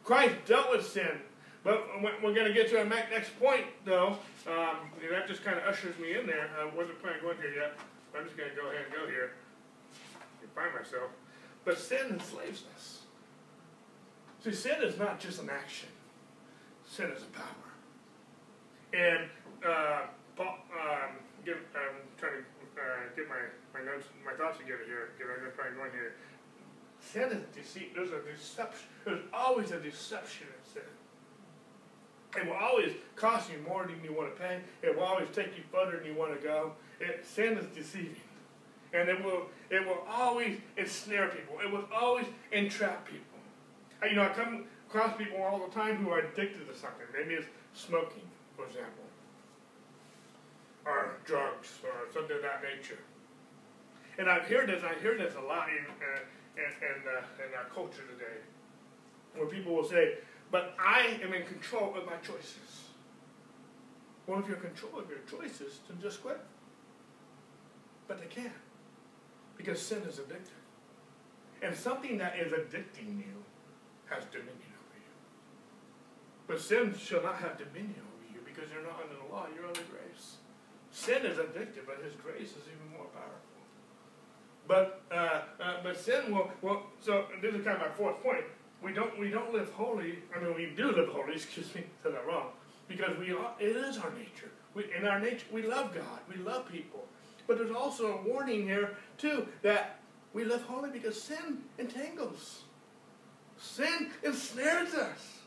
Christ dealt with sin. But we're going to get to our next point, though. Um, that just kind of ushers me in there. I wasn't planning on going here yet. I'm just going to go ahead and go here. And find myself. But sin enslaves us. See, sin is not just an action. Sin is a power. And uh, Paul, um, I'm trying to uh, get my, my notes, my thoughts together here. Get I'm trying to go in here. Sin is deceit. There's a deception. There's always a deception in sin. It will always cost you more than you want to pay. It will always take you further than you want to go. It, sin is deceiving. And it will, it will always ensnare people. It will always entrap people. You know, I come across people all the time who are addicted to something. Maybe it's smoking, for example, or drugs, or something of that nature. And I've heard this, I hear this a lot uh, in, uh, our culture today, where people will say, but I am in control of my choices. Well, if you're in control of your choices, then just quit. But they can't. Because sin is addictive. And something that is addicting you has dominion over you. But sin shall not have dominion over you because you're not under the law, you're under grace. Sin is addictive, but his grace is even more powerful. But uh, uh, but sin will, will so this is kind of my fourth point. We don't we don't live holy. I mean we do live holy, excuse me, said that wrong. Because we are, it is our nature. We, in our nature we love God. We love people. But there's also a warning here, too, that we live holy because sin entangles. Sin ensnares us.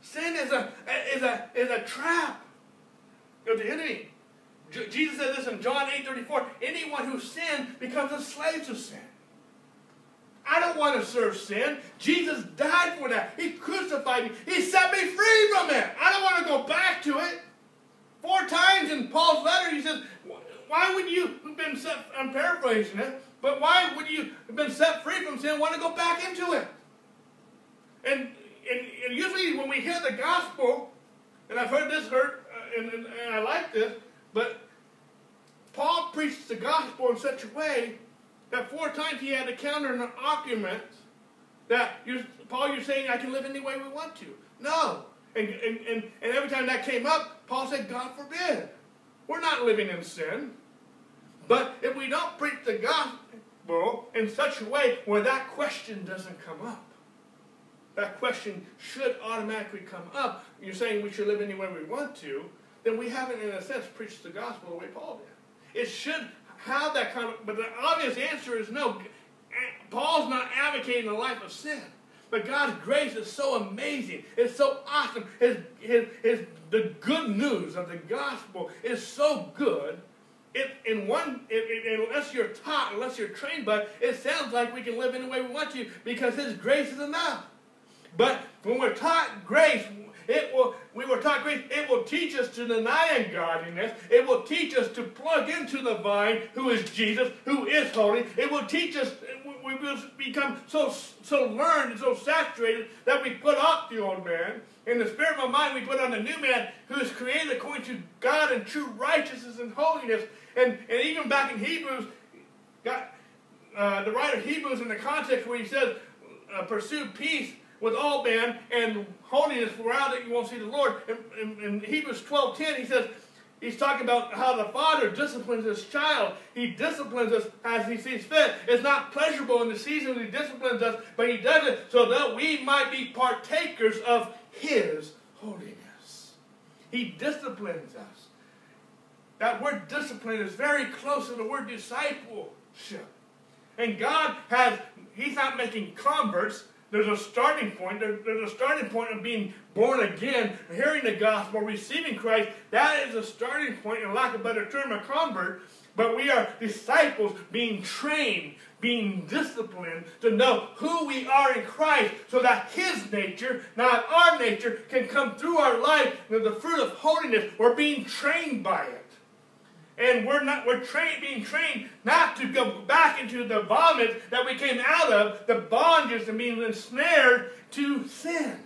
Sin is a, is a, is a trap of the enemy. Jesus said this in John 8 34 anyone who sins becomes a slave to sin. I don't want to serve sin. Jesus died for that. He crucified me. He set me free from it. I don't want to go back to it. Four times in Paul's letter, he says, why would you have been set, I'm paraphrasing it, but why would you have been set free from sin want to go back into it? And, and, and usually when we hear the gospel, and I've heard this heard, uh, and, and, and I like this, but Paul preached the gospel in such a way that four times he had to counter an argument that you're, Paul, you're saying I can live any way we want to. No. And, and, and, and every time that came up, Paul said, God forbid. We're not living in sin. But if we don't preach the gospel in such a way where that question doesn't come up, that question should automatically come up. You're saying we should live any way we want to, then we haven't, in a sense, preached the gospel the way Paul did. It should have that kind of, but the obvious answer is no. Paul's not advocating a life of sin. But God's grace is so amazing. It's so awesome. His, his, his, the good news of the gospel is so good. It, in one, it, it, unless you're taught, unless you're trained, but it sounds like we can live any way we want to because His grace is enough. But when we're taught grace, it will, we were grace, it will teach us to deny ungodliness. It will teach us to plug into the vine, who is Jesus, who is holy. It will teach us, we will become so, so learned and so saturated that we put off the old man. In the spirit of mind, we put on the new man who is created according to God in true righteousness and holiness. And, and even back in Hebrews, God, uh, the writer of Hebrews in the context where he says, uh, pursue peace with all men and holiness, for without it you won't see the Lord. In, in, in Hebrews 12.10, he says, he's talking about how the father disciplines his child. He disciplines us as he sees fit. It's not pleasurable in the season he disciplines us, but he does it so that we might be partakers of his holiness. He disciplines us. That word discipline is very close to the word discipleship. And God has, He's not making converts, there's a starting point. there's a starting point of being born again, hearing the gospel, receiving Christ. That is a starting point, in lack of a better term, a convert. But we are disciples being trained, being disciplined to know who we are in Christ so that His nature, not our nature, can come through our life and the fruit of holiness. We're being trained by it. And we're not we're trained being trained not to go into the vomit that we came out of, the bondage and being ensnared to sin.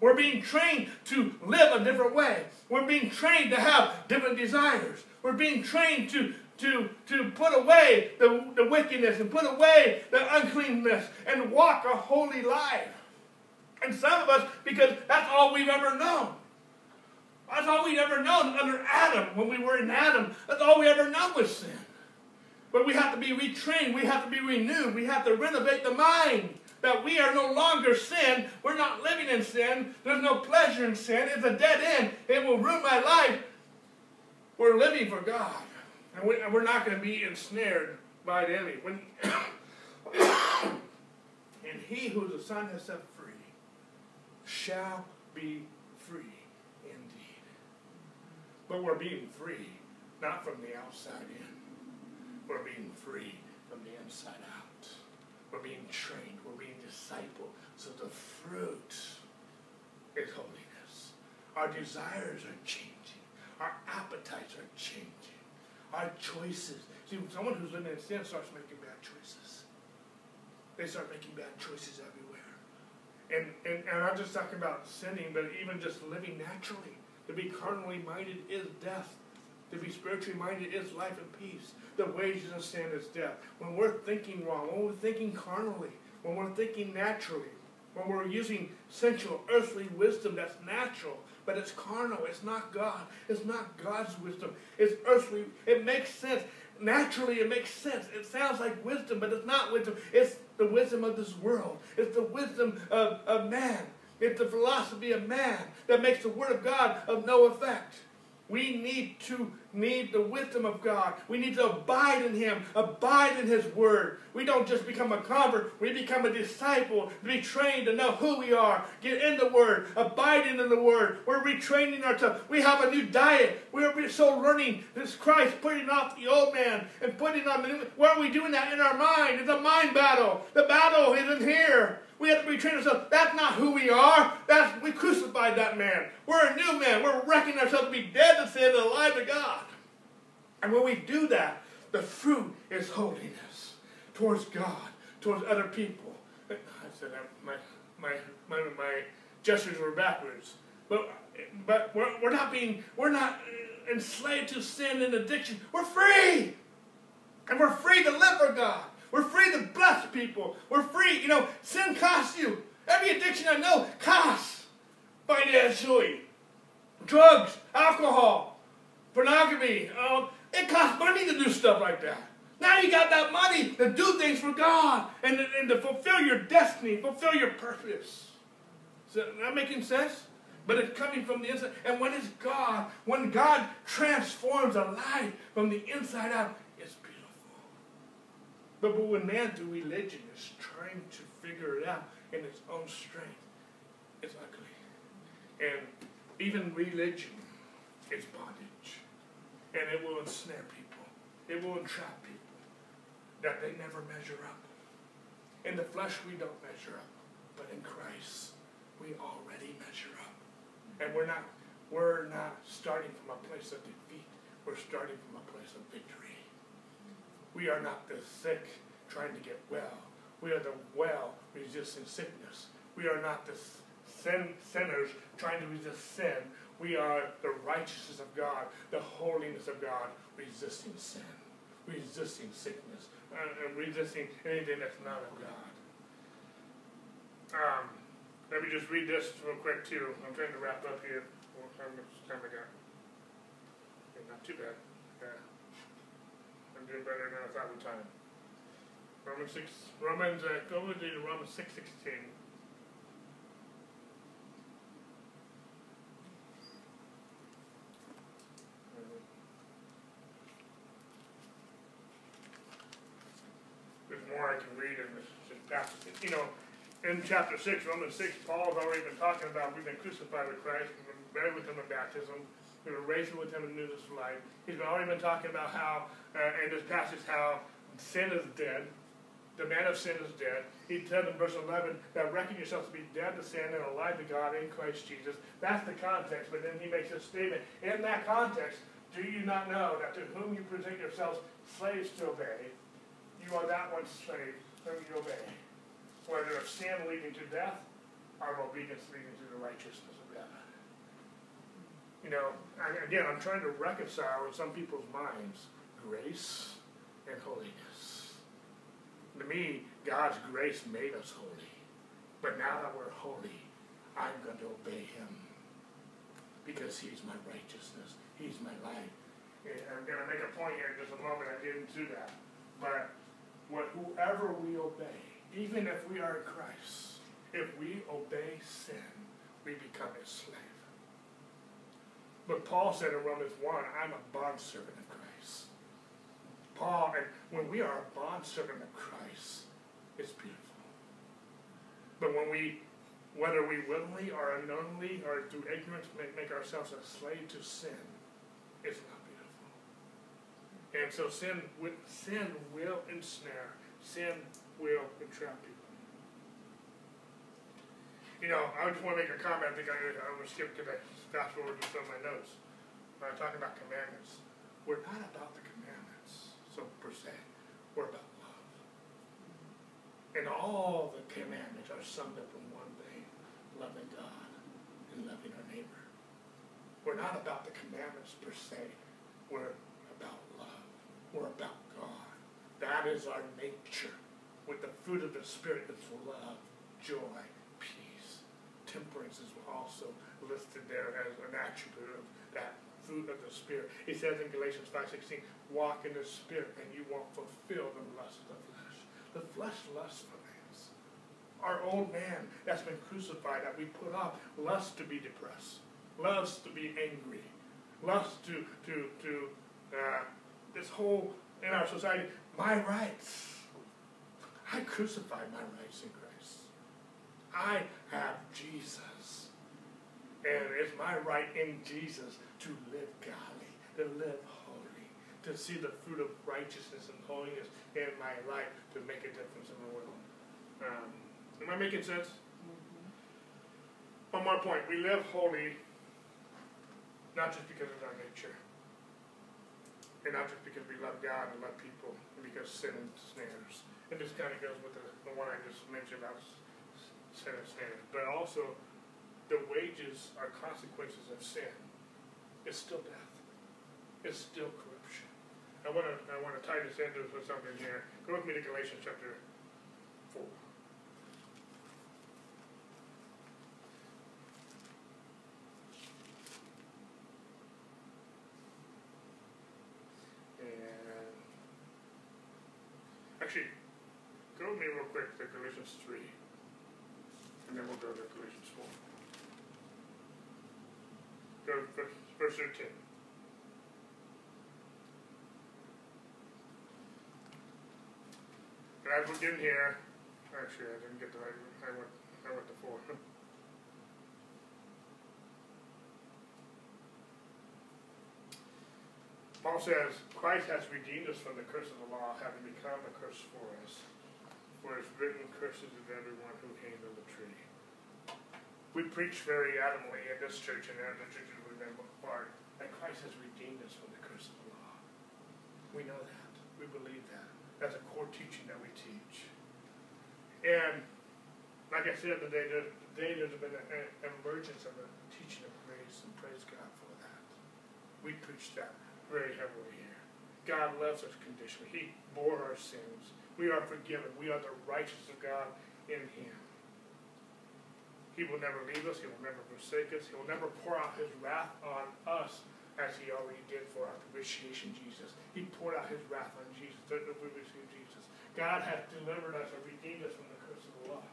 We're being trained to live a different way. We're being trained to have different desires. We're being trained to to, to put away the, the wickedness and put away the uncleanness and walk a holy life. And some of us, because that's all we've ever known. That's all we've ever known under Adam, when we were in Adam. That's all we ever known was sin. But we have to be retrained. We have to be renewed. We have to renovate the mind that we are no longer sin. We're not living in sin. There's no pleasure in sin. It's a dead end. It will ruin my life. We're living for God. And we're not going to be ensnared by the enemy. When and he who the Son has set free shall be free indeed. But we're being free, not from the outside in. We're being free from the inside out. We're being trained. We're being discipled. So the fruit is holiness. Our desires are changing. Our appetites are changing. Our choices. See, someone who's living in sin starts making bad choices. They start making bad choices everywhere. And, and, and I'm just talking about sinning, but even just living naturally. To be carnally minded is death. To be spiritually minded is life and peace. The wages of sin is death. When we're thinking wrong, when we're thinking carnally, when we're thinking naturally, when we're using sensual, earthly wisdom that's natural, but it's carnal. It's not God. It's not God's wisdom. It's earthly. It makes sense. Naturally, it makes sense. It sounds like wisdom, but it's not wisdom. It's the wisdom of this world. It's the wisdom of, of man. It's the philosophy of man that makes the Word of God of no effect. We need to need the wisdom of God. We need to abide in Him, abide in His Word. We don't just become a convert, we become a disciple, be trained to know who we are, get in the Word, abiding in the Word. We're retraining ourselves. We have a new diet. We're so learning this Christ, putting off the old man and putting on the new. Why are we doing that in our mind? It's a mind battle. The battle isn't here. We have to retrain ourselves. That's not who we are. That's we crucified that man. We're a new man. We're reckoning ourselves to be dead to sin and alive to God. And when we do that, the fruit is holiness towards God, towards other people. I said my my my my gestures were backwards, but but we're, we're not being we're not enslaved to sin and addiction. We're free, and we're free to live for God. We're free to bless people. We're free. You know, sin costs you. Every addiction I know costs financially. Drugs, alcohol, pornography. Uh, it costs money to do stuff like that. Now you got that money to do things for God and, and to fulfill your destiny, fulfill your purpose. Is that making sense? But it's coming from the inside. And when it's God, when God transforms a life from the inside out, but, but when man through religion is trying to figure it out in its own strength, it's ugly. And even religion is bondage. And it will ensnare people. It will entrap people that they never measure up. In the flesh, we don't measure up. But in Christ, we already measure up. And we're not, we're not starting from a place of defeat. We're starting from a place of victory. We are not the sick trying to get well. We are the well resisting sickness. We are not the sin, sinners trying to resist sin. We are the righteousness of God, the holiness of God, resisting sin, resisting sickness, and resisting anything that's not of God. Um, let me just read this real quick too. I'm trying to wrap up here. How much time I got? Okay, not too bad. Doing better than I thought we time. Romans six Romans uh, go with to Romans six sixteen. There's more I can read in this, this passage. You know, in chapter 6, Romans 6, Paul's already been talking about we've been crucified with Christ, we've been buried with him in baptism, Were raised with him in newness of life. He's already been talking about how, uh, in this passage, how sin is dead. The man of sin is dead. He said in verse 11 that reckon yourselves to be dead to sin and alive to God in Christ Jesus. That's the context, but then he makes a statement. In that context, do you not know that to whom you present yourselves slaves to obey, you are that one slave whom you obey, whether of sin leading to death or of obedience leading to the righteousness. You know, again, I'm trying to reconcile in some people's minds grace and holiness. To me, God's grace made us holy. But now that we're holy, I'm going to obey him because he's my righteousness. He's my life. And I'm going to make a point here in just a moment. I didn't do that. But what, whoever we obey, even if we are in Christ, if we obey sin, we become a slave. But Paul said in Romans 1, I'm a bondservant of Christ. Paul, and when we are a bondservant of Christ, it's beautiful. But when we, whether we willingly or unknowingly or through ignorance make, make ourselves a slave to sin, it's not beautiful. And so sin, sin will ensnare. Sin will entrap people. You know, I just want to make a comment. I think I, I'm going to skip today. Fast forward to some of my notes. When I'm talking about commandments, we're not about the commandments, so per se. We're about love. And all the commandments are summed up in one thing loving God and loving our neighbor. We're not about the commandments per se. We're about love. We're about God. That is our nature. With the fruit of the Spirit is love, joy, peace. Temperance is also listed there as an attribute of that fruit of the Spirit. He says in Galatians 5.16, walk in the Spirit and you won't fulfill the lust of the flesh. The flesh lusts for things. Our old man that's been crucified, that we put off, lusts to be depressed, loves to be angry, lusts to, to, to uh, this whole, in our society, my rights. I crucified my rights in Christ. I have Jesus. And it's my right in Jesus to live godly, to live holy, to see the fruit of righteousness and holiness in my life to make a difference in the world. Um, am I making sense? Mm-hmm. One more point. We live holy not just because of our nature, and not just because we love God and love people, and because sin snares. And this kind of goes with the, the one I just mentioned about sin and snares, but also the wages are consequences of sin it's still death. It's still corruption. I want to I want to tie this into something here. Go with me to Galatians chapter four. And actually, go with me real quick to Galatians three, and then we'll go to Galatians four. Go verse 13. And as we're getting here, actually, I didn't get the right, I went, I went to 4. Paul says, Christ has redeemed us from the curse of the law, having become a curse for us. For it's written, curses of everyone who hangs on the tree. We preach very adamantly in this church and in other churches we've been part that Christ has redeemed us from the curse of the law. We know that. We believe that. That's a core teaching that we teach. And like I said today, today there's been an emergence of a teaching of grace, and praise God for that. We preach that very heavily here. God loves us conditionally. He bore our sins. We are forgiven. We are the righteousness of God in Him. He will never leave us. He will never forsake us. He will never pour out his wrath on us as he already did for our propitiation, Jesus. He poured out his wrath on Jesus, the propitiation Jesus. God has delivered us and redeemed us from the curse of the law.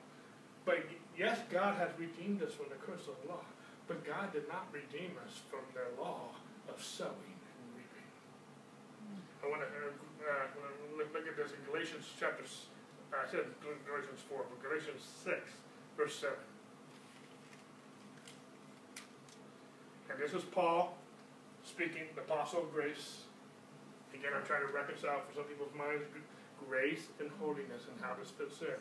But yes, God has redeemed us from the curse of the law. But God did not redeem us from the law of sowing and reaping. I want to uh, look at this in Galatians chapter, uh, I said Galatians 4, but Galatians 6, verse 7. And this is Paul speaking, the apostle of grace. Again, I'm trying to reconcile for some people's minds grace and holiness and how this fits in.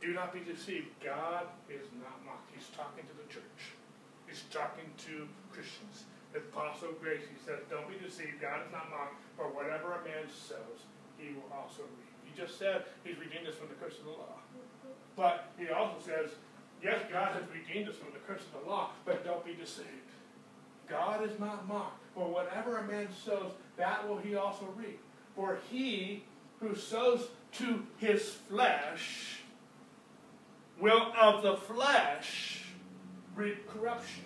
Do not be deceived. God is not mocked. He's talking to the church. He's talking to Christians. The apostle of grace, he says, don't be deceived. God is not mocked. For whatever a man sows, he will also reap. He just said he's redeemed us from the curse of the law. But he also says, yes, God has redeemed us from the curse of the law, but don't be deceived. God is not mocked. For whatever a man sows, that will he also reap. For he who sows to his flesh will of the flesh reap corruption.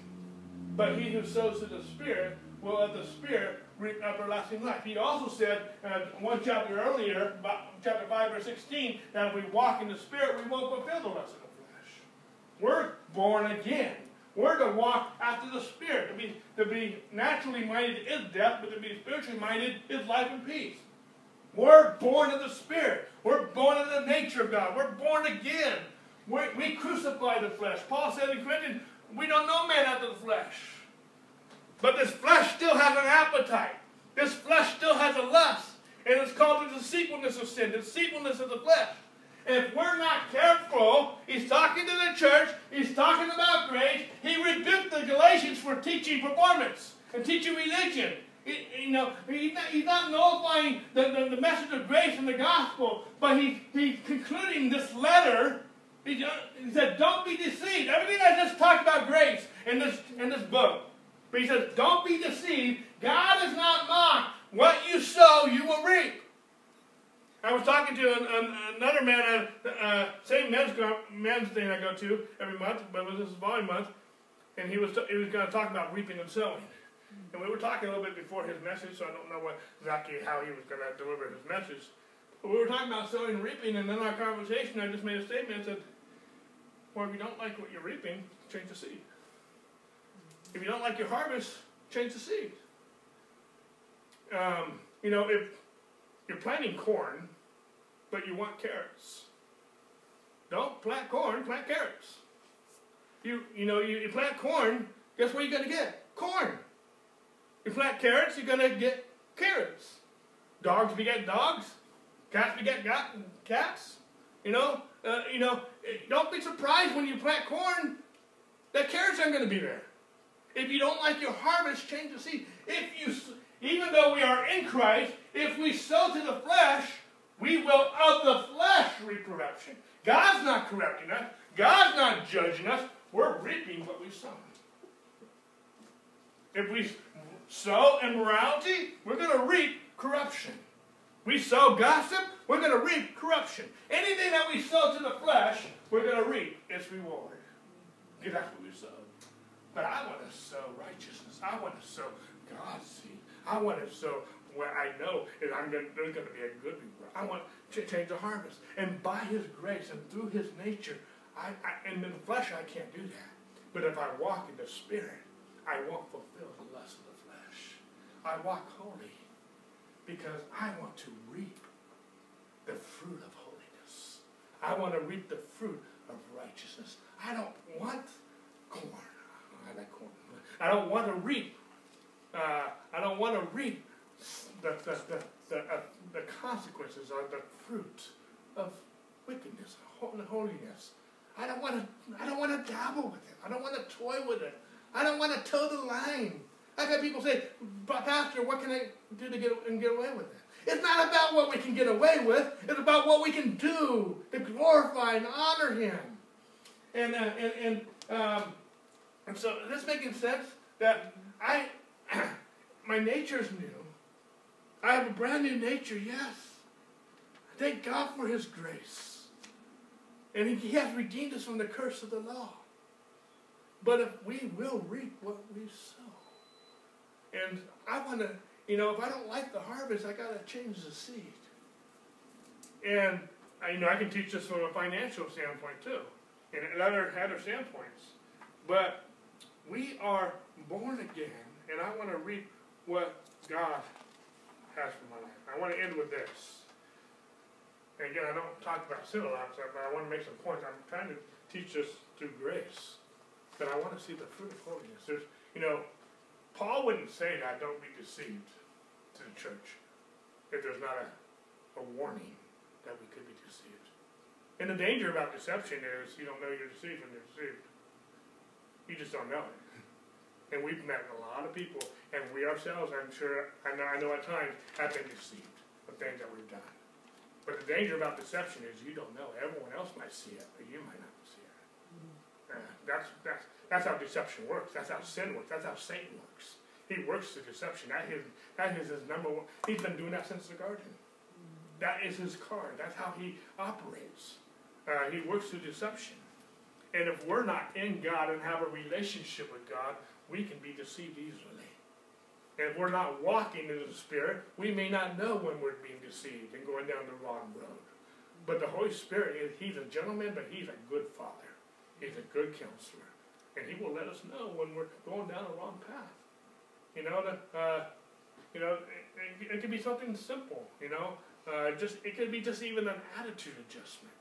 But he who sows to the Spirit will of the Spirit reap everlasting life. He also said, uh, one chapter earlier, chapter 5, verse 16, that if we walk in the Spirit, we won't fulfill the lust of the. We're born again. We're to walk after the Spirit. To be, to be naturally minded is death, but to be spiritually minded is life and peace. We're born of the Spirit. We're born of the nature of God. We're born again. we we crucify the flesh. Paul said in Corinthians, we don't know man after the flesh. But this flesh still has an appetite. This flesh still has a lust. And it's called the deceitfulness of sin, the deceitfulness of the flesh. If we're not careful, he's talking to the church, he's talking about grace. He rebuked the Galatians for teaching performance and teaching religion. He, you know, he's not, he's not nullifying the, the, the, message of grace and the gospel, but he, he's concluding this letter. He, he said, Don't be deceived. Everything I just talked about grace in this, in this book. But he says, Don't be deceived. God is not mocked. What you sow, you will reap. I was talking to an, an, another man at uh, same men's, men's thing I go to every month, but this is volume month, and he was, he was going to talk about reaping and sowing. And we were talking a little bit before his message, so I don't know what, exactly how he was going to deliver his message. But we were talking about sowing and reaping, and in our conversation, I just made a statement said, Well, if you don't like what you're reaping, change the seed. If you don't like your harvest, change the seed. Um, you know, if you're planting corn, but you want carrots, don't plant corn, plant carrots. You, you know, you, you plant corn, guess what you're going to get? Corn. You plant carrots, you're going to get carrots. Dogs beget dogs. Cats beget cats. You know, uh, you know, don't be surprised when you plant corn that carrots aren't going to be there. If you don't like your harvest, change the seed. If you, even though we are in Christ, if we sow to the flesh, we will of the flesh reap corruption. God's not correcting us. God's not judging us. We're reaping what we sow. If we sow immorality, we're going to reap corruption. We sow gossip, we're going to reap corruption. Anything that we sow to the flesh, we're going to reap its reward. Because that's what we sow. But I want to sow righteousness. I want to sow God's seed. I want to sow where I know that I'm going to, there's going to be a good reward. I want to change the harvest. And by His grace and through His nature, I, I, and in the flesh I can't do that. But if I walk in the Spirit, I won't fulfill the lust of the flesh. I walk holy because I want to reap the fruit of holiness. I want to reap the fruit of righteousness. I don't want corn. I like corn. I don't want to reap. Uh, I don't want to reap the, the, the, the, uh, the consequences are the fruit of wickedness, holiness. I don't want to. I don't want to dabble with it. I don't want to toy with it. I don't want to toe the line. I've had people say, "But Pastor, what can I do to get and get away with it? It's not about what we can get away with. It's about what we can do to glorify and honor Him. And uh, and and, um, and so this making sense that I my nature is new. I have a brand new nature. Yes. Thank God for His grace. And he, he has redeemed us from the curse of the law. But if we will reap what we sow. And I want to, you know, if I don't like the harvest, I got to change the seed. And, I, you know, I can teach this from a financial standpoint too, and other, other standpoints. But we are born again, and I want to reap what God has for my life. I want to end with this. And again, I don't talk about sin a lot, but I want to make some points. I'm trying to teach this through grace. That I want to see the fruit of holiness. There's, you know, Paul wouldn't say that, don't be deceived to the church, if there's not a, a warning that we could be deceived. And the danger about deception is you don't know you're deceived when you're deceived. You just don't know it. And we've met a lot of people, and we ourselves, I'm sure, I know, I know at times, have been deceived of things that we've done. But the danger about deception is you don't know. Everyone else might see it, but you might not see it. Uh, that's, that's, that's how deception works. That's how sin works. That's how Satan works. He works through deception. That is, that is his number one. He's been doing that since the garden. That is his card. That's how he operates. Uh, he works through deception. And if we're not in God and have a relationship with God, we can be deceived easily. And if we're not walking in the Spirit, we may not know when we're being deceived and going down the wrong road. But the Holy Spirit, He's a gentleman, but He's a good Father. He's a good counselor. And He will let us know when we're going down the wrong path. You know, the, uh, you know, it, it, it could be something simple, you know. Uh, just It could be just even an attitude adjustment.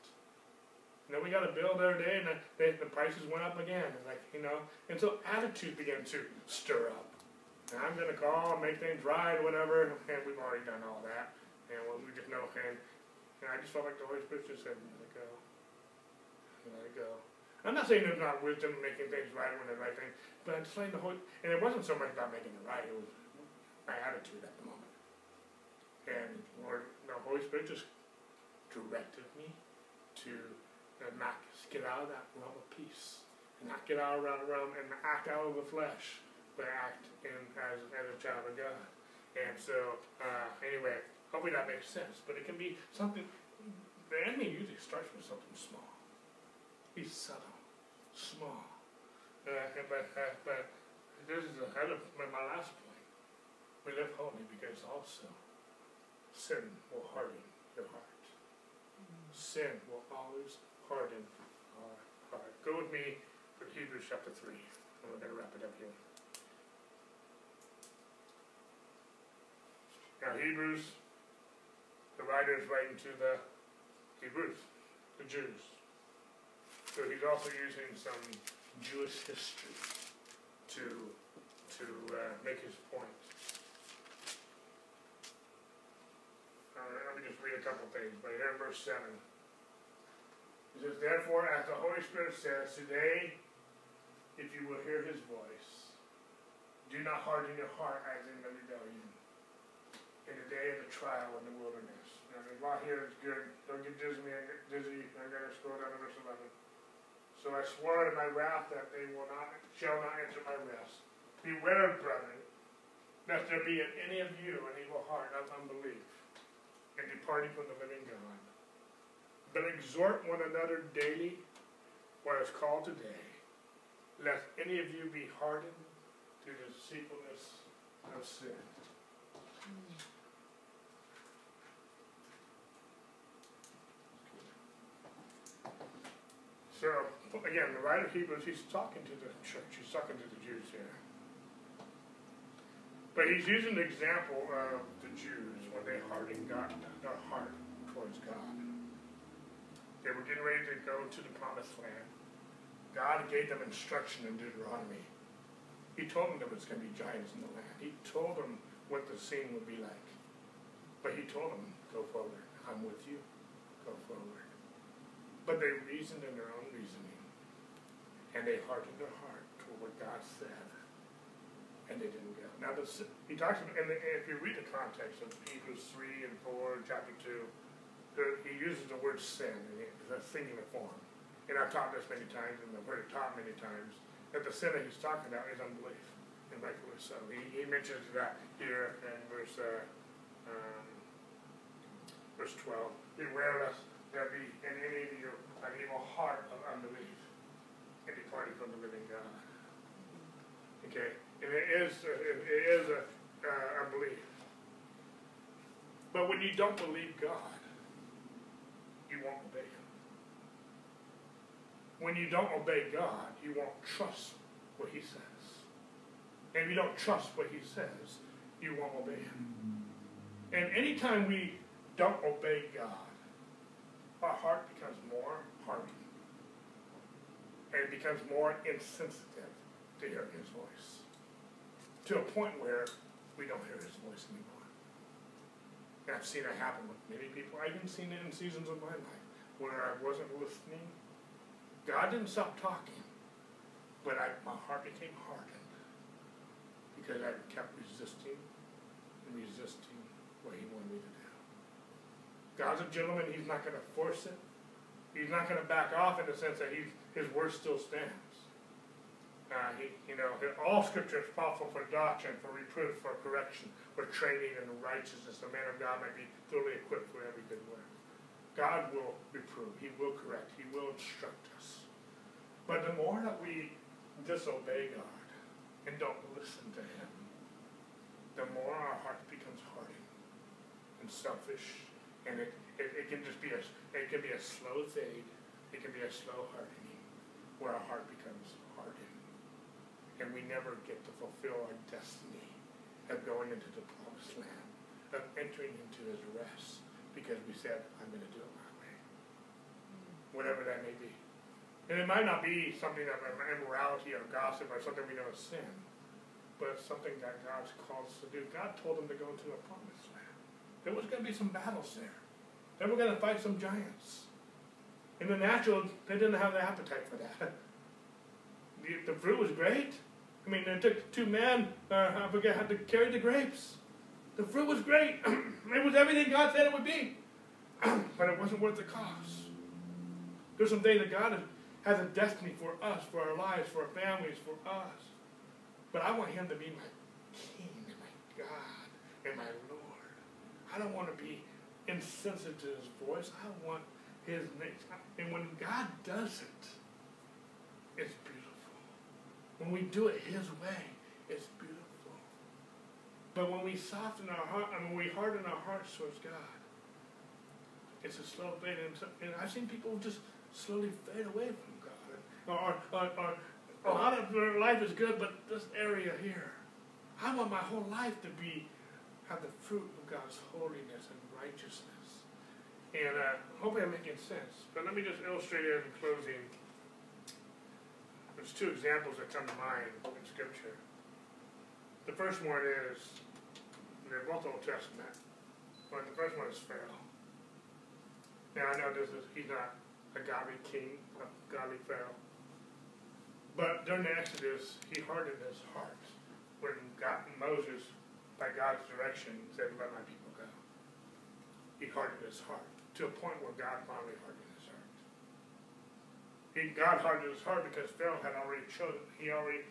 You know, we got a bill the other day, and the, the prices went up again. And like, you know, and so attitude began to stir up. And I'm going to call and make things right, whatever. And we've already done all that. And we just know. And, and I just felt like the Holy Spirit just said, let it go. Let it go. I'm not saying there's not wisdom in making things right when the right thing, but I'm just saying the Holy, and it wasn't so much about making it right, it was my attitude at the moment. And Lord, the Holy Spirit just directed me to and not get out of that realm of peace, and not get out of that realm and act out of the flesh, but act in as, as a child of God. And so, uh, anyway, hopefully that makes sense. But it can be something. The enemy usually starts with something small. He's subtle, small. Uh, but uh, but this is ahead of my, my last point. We live holy because also sin will harden your heart. Sin will always our heart. Go with me for Hebrews chapter 3, and we're going to wrap it up here. Now, Hebrews, the writer is writing to the Hebrews, the Jews. So he's also using some Jewish history to, to uh, make his point. Uh, let me just read a couple things. But here in verse 7, says, Therefore, as the Holy Spirit says, today, if you will hear his voice, do not harden your heart as in the rebellion, in the day of the trial in the wilderness. Now, there's a lot here that's good. Don't get dizzy. Dizzy. I gotta scroll down to verse 11. So I swore in my wrath that they will not, shall not enter my rest. Beware, brethren, lest there be in any of you an evil heart of unbelief, and departing from the living God. But exhort one another daily, while it's called today, lest any of you be hardened through the deceitfulness of sin. So, again, the writer of Hebrews, he's talking to the church, he's talking to the Jews here. But he's using the example of the Jews when they hardened God, their heart towards God. They were getting ready to go to the promised land. God gave them instruction in Deuteronomy. He told them there was going to be giants in the land. He told them what the scene would be like. But he told them, go forward. I'm with you. Go forward. But they reasoned in their own reasoning. And they hardened their heart to what God said. And they didn't go. Now, this, he talks about, and if you read the context of Hebrews 3 and 4 and chapter 2, he uses the word sin in a singular form. And I've taught this many times, and I've heard it taught many times, that the sin that he's talking about is unbelief, and rightfully so. He, he mentions that here in verse uh, um, verse 12. Beware lest there be in any of you an evil heart of unbelief and departing from the living God. Okay, and it is it is a uh, unbelief. But when you don't believe God, you won't obey Him. When you don't obey God, you won't trust what He says. And if you don't trust what He says, you won't obey Him. And anytime we don't obey God, our heart becomes more hardened. And it becomes more insensitive to hear His voice, to a point where we don't hear his voice anymore. And I've seen it happen with many people. I've even seen it in seasons of my life where I wasn't listening. God didn't stop talking, but I, my heart became hardened because I kept resisting and resisting what he wanted me to do. God's a gentleman, he's not going to force it. He's not going to back off in the sense that he's, his word still stands. Uh, he, you know, all scripture is profitable for doctrine, for reproof, for correction, for training in righteousness. The man of God might be thoroughly equipped for every good work. God will reprove. He will correct. He will instruct us. But the more that we disobey God and don't listen to Him, the more our heart becomes hardened and selfish, and it, it, it can just be a it can be a slow fade. It can be a slow hardening, where our heart becomes and we never get to fulfill our destiny of going into the promised land, of entering into his rest, because we said, I'm going to do it my way. Mm. Whatever that may be. And it might not be something of immorality or gossip or something we know is sin, but it's something that God's called us to do. God told them to go into the promised land. There was going to be some battles there. They were going to fight some giants. In the natural, they didn't have the appetite for that. The, the fruit was great, I mean, it took two men, uh, I forget, how to carry the grapes. The fruit was great. it was everything God said it would be. but it wasn't worth the cost. There's some things that God has a destiny for us, for our lives, for our families, for us. But I want Him to be my King and my God and my Lord. I don't want to be insensitive to His voice. I want His name. And when God does it, it's beautiful. When we do it His way, it's beautiful. But when we soften our heart, I mean, we harden our hearts towards God, it's a slow fade. And, I've seen people just slowly fade away from God. Or, or, or, a lot of their life is good, but this area here, I want my whole life to be have the fruit of God's holiness and righteousness. And uh, hopefully I'm making sense. But let me just illustrate it in closing there's two examples that come to mind in Scripture. The first one is, they're both Old Testament, but the first one is Pharaoh. Now I know this is, he's not a godly king, a godly Pharaoh. But during the Exodus, he hardened his heart when God, Moses, by God's direction, said, let my people go. He hardened his heart to a point where God finally hardened he, God hardened his heart because Pharaoh had already chosen. He already,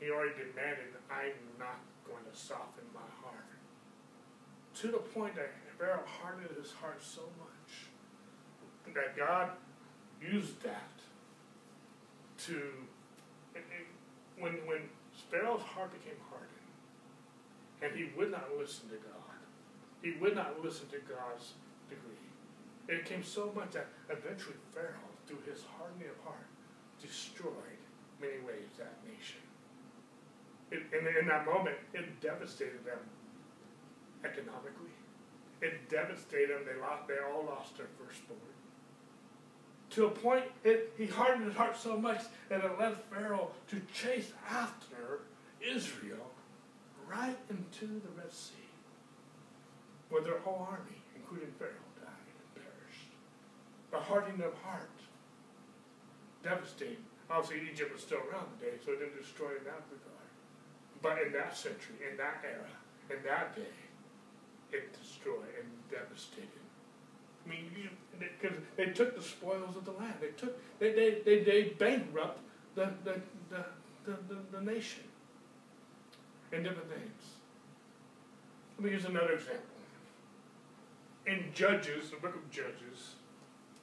he already demanded, I'm not going to soften my heart. To the point that Pharaoh hardened his heart so much that God used that to, when, when Pharaoh's heart became hardened, and he would not listen to God, he would not listen to God's decree. It came so much that eventually Pharaoh through his hardening of heart, destroyed many ways that nation. It, in, in that moment, it devastated them economically. It devastated them. They lost. They all lost their firstborn. To a point, it, he hardened his heart so much that it led Pharaoh to chase after Israel right into the Red Sea, where their whole army, including Pharaoh, died and perished. The hardening of heart devastating. Obviously, Egypt was still around today, so it didn't destroy in that regard. But in that century, in that era, in that day, it destroyed and devastated. I mean, because they, took the spoils of the land. They took they they they, they bankrupt the the, the the, the, the nation and different things. Let me use another example. In Judges, the book of Judges,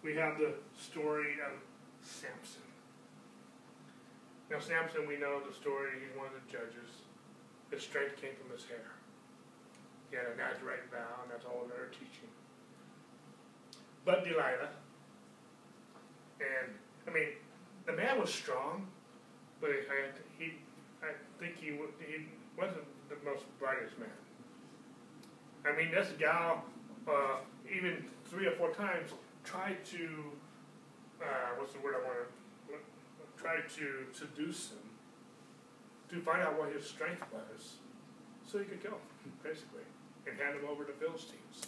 we have the story of Samson. Now, Samson, we know the story, he's one of the judges. His strength came from his hair. He had a Nazarite vow, and that's all they're teaching. But Delilah, and I mean, the man was strong, but I, he, I think he, he wasn't the most brightest man. I mean, this gal, uh, even three or four times, tried to uh, what's the word I want to try to seduce him to find out what his strength was so he could kill him, basically, and hand him over to the Philistines.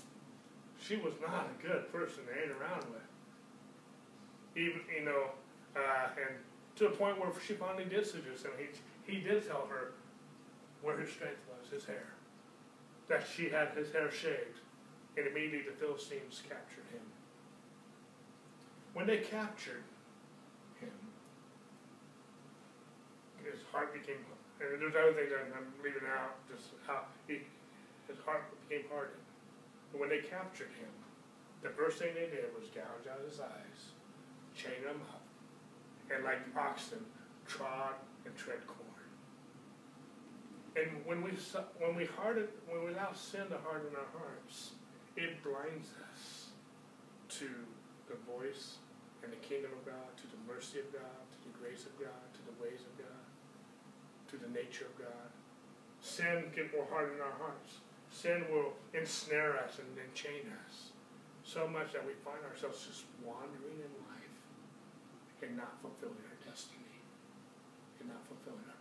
She was not a good person to hang around with. Even, you know, uh, and to the point where she finally did seduce him. He, he did tell her where his strength was, his hair. That she had his hair shaved, and immediately the Philistines captured him. When they captured him, his heart became, and there's other things I'm leaving out, just how he, his heart became hardened. And when they captured him, the first thing they did was gouge out his eyes, chain him up, and like oxen, trod and tread corn. And when we when we harden when we allow sin to harden our hearts, it blinds us to the voice and the kingdom of God, to the mercy of God, to the grace of God, to the ways of God, to the nature of God. Sin can will harden our hearts. Sin will ensnare us and enchain us so much that we find ourselves just wandering in life and not fulfilling our destiny, and not fulfilling our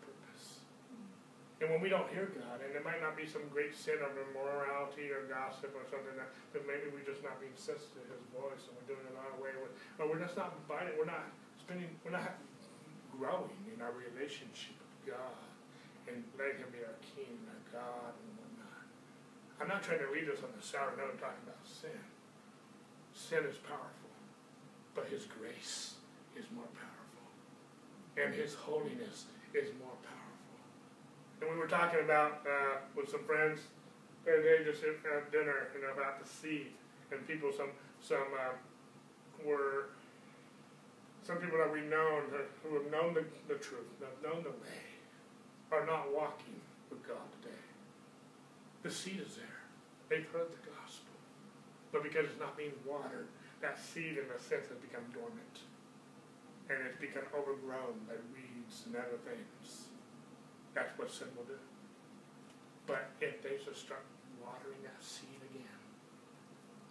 and when we don't hear God, and there might not be some great sin of immorality or gossip or something that, that maybe we're just not being sensitive to His voice and we're doing it our way, or we're just not inviting, we're not spending, we're not growing in our relationship with God and letting Him be our King and our God and whatnot. I'm not trying to lead us on the sour note talking about sin. Sin is powerful, but His grace is more powerful, and His holiness is more powerful. And we were talking about uh, with some friends the other day, just at dinner, you know, about the seed, and people, some some uh, were some people that we've known who have known the, the truth, have known the way, are not walking with God today. The seed is there. They've heard the gospel. But because it's not being watered, that seed in a sense has become dormant. And it's become overgrown by weeds and other things. That's what sin will do. But if they just start watering that seed again,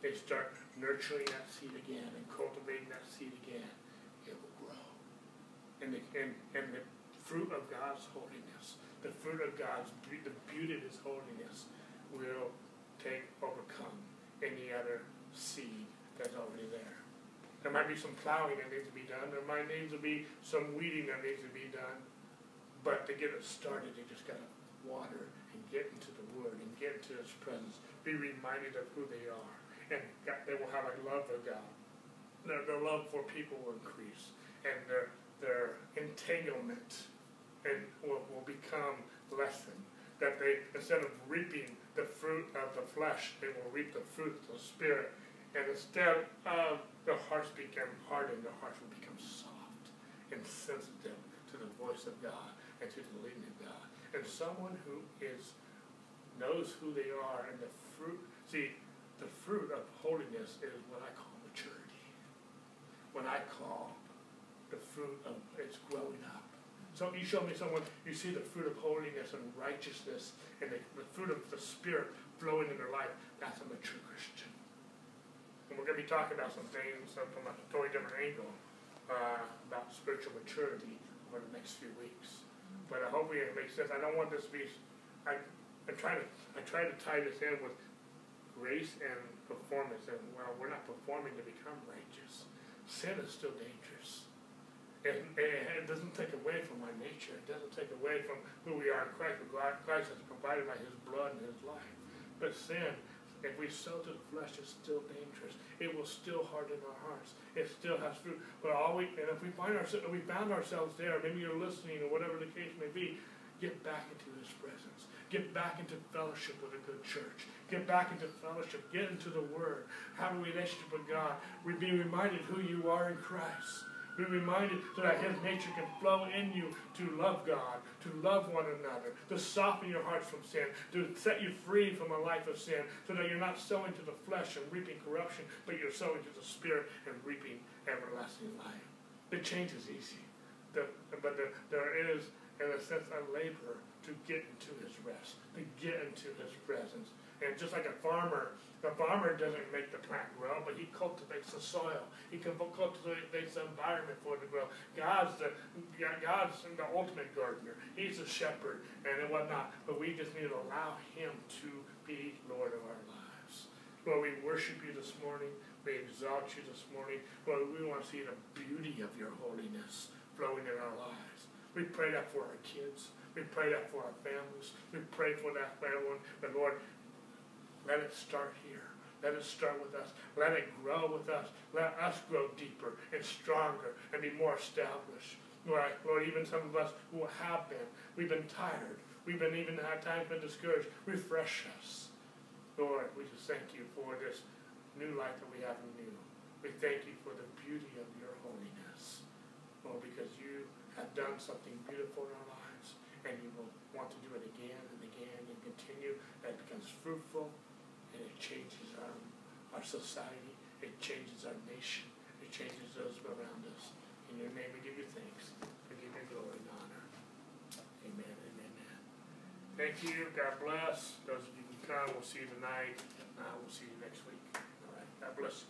they start nurturing that seed again and cultivating that seed again, it will grow. And the, and, and the fruit of God's holiness, the fruit of God's, the beauty of His holiness will take, overcome any other seed that's already there. There might be some plowing that needs to be done. There might need to be some weeding that needs to be done. But to get it started, you just got to water and get into the Word and get into His presence. Be reminded of who they are. And God, they will have a love for God. Their, their love for people will increase. And their, their entanglement and will, will become lessened. That they, instead of reaping the fruit of the flesh, they will reap the fruit of the Spirit. And instead of their hearts become hardened, their hearts will become soft and sensitive to the voice of God and leading of God. And someone who is knows who they are and the fruit see the fruit of holiness is what I call maturity. What I call the fruit of it's growing up. So you show me someone, you see the fruit of holiness and righteousness and the, the fruit of the Spirit flowing in their life. That's a mature Christian. And we're going to be talking about some things from a totally different angle uh, about spiritual maturity over the next few weeks but I hope it makes sense. I don't want this to be, I, I try to, I try to tie this in with grace and performance, and well, we're not performing to become righteous. Sin is still dangerous. And, and it doesn't take away from our nature. It doesn't take away from who we are in Christ. Christ has provided by His blood and His life. But sin if we sow to the flesh, it's still dangerous. It will still harden our hearts. It still has fruit. But all we and if we find ourselves, we found ourselves there, maybe you're listening or whatever the case may be, get back into His presence. Get back into fellowship with a good church. Get back into fellowship. Get into the Word. Have a relationship with God. We Be reminded who you are in Christ. Be reminded so that His nature can flow in you to love God, to love one another, to soften your hearts from sin, to set you free from a life of sin, so that you're not sowing to the flesh and reaping corruption, but you're sowing to the Spirit and reaping everlasting life. The change is easy, the, but the, there is, in a sense, a labor to get into His rest, to get into His presence. And just like a farmer, the farmer doesn't make the plant grow, but he cultivates the soil. He cultivates the environment for it to grow. God's the God's the ultimate gardener. He's the shepherd and whatnot. But we just need to allow Him to be Lord of our lives. Lord, we worship you this morning. We exalt you this morning. Lord, we want to see the beauty of your holiness flowing in our lives. We pray that for our kids. We pray that for our families. We pray for that everyone. But Lord, let it start here. Let it start with us. Let it grow with us. Let us grow deeper and stronger and be more established. Lord, Lord, even some of us who have been, we've been tired. We've been even at times been discouraged. Refresh us. Lord, we just thank you for this new life that we have in you. We thank you for the beauty of your holiness. Lord, because you have done something beautiful in our lives and you will want to do it again and again and continue. That becomes fruitful and it changes our, our society. It changes our nation. It changes those around us. In your name we give you thanks. We give you glory and honor. Amen and amen. Thank you. God bless. Those of you who can come, we'll see you tonight. Uh, we'll see you next week. All right. God bless.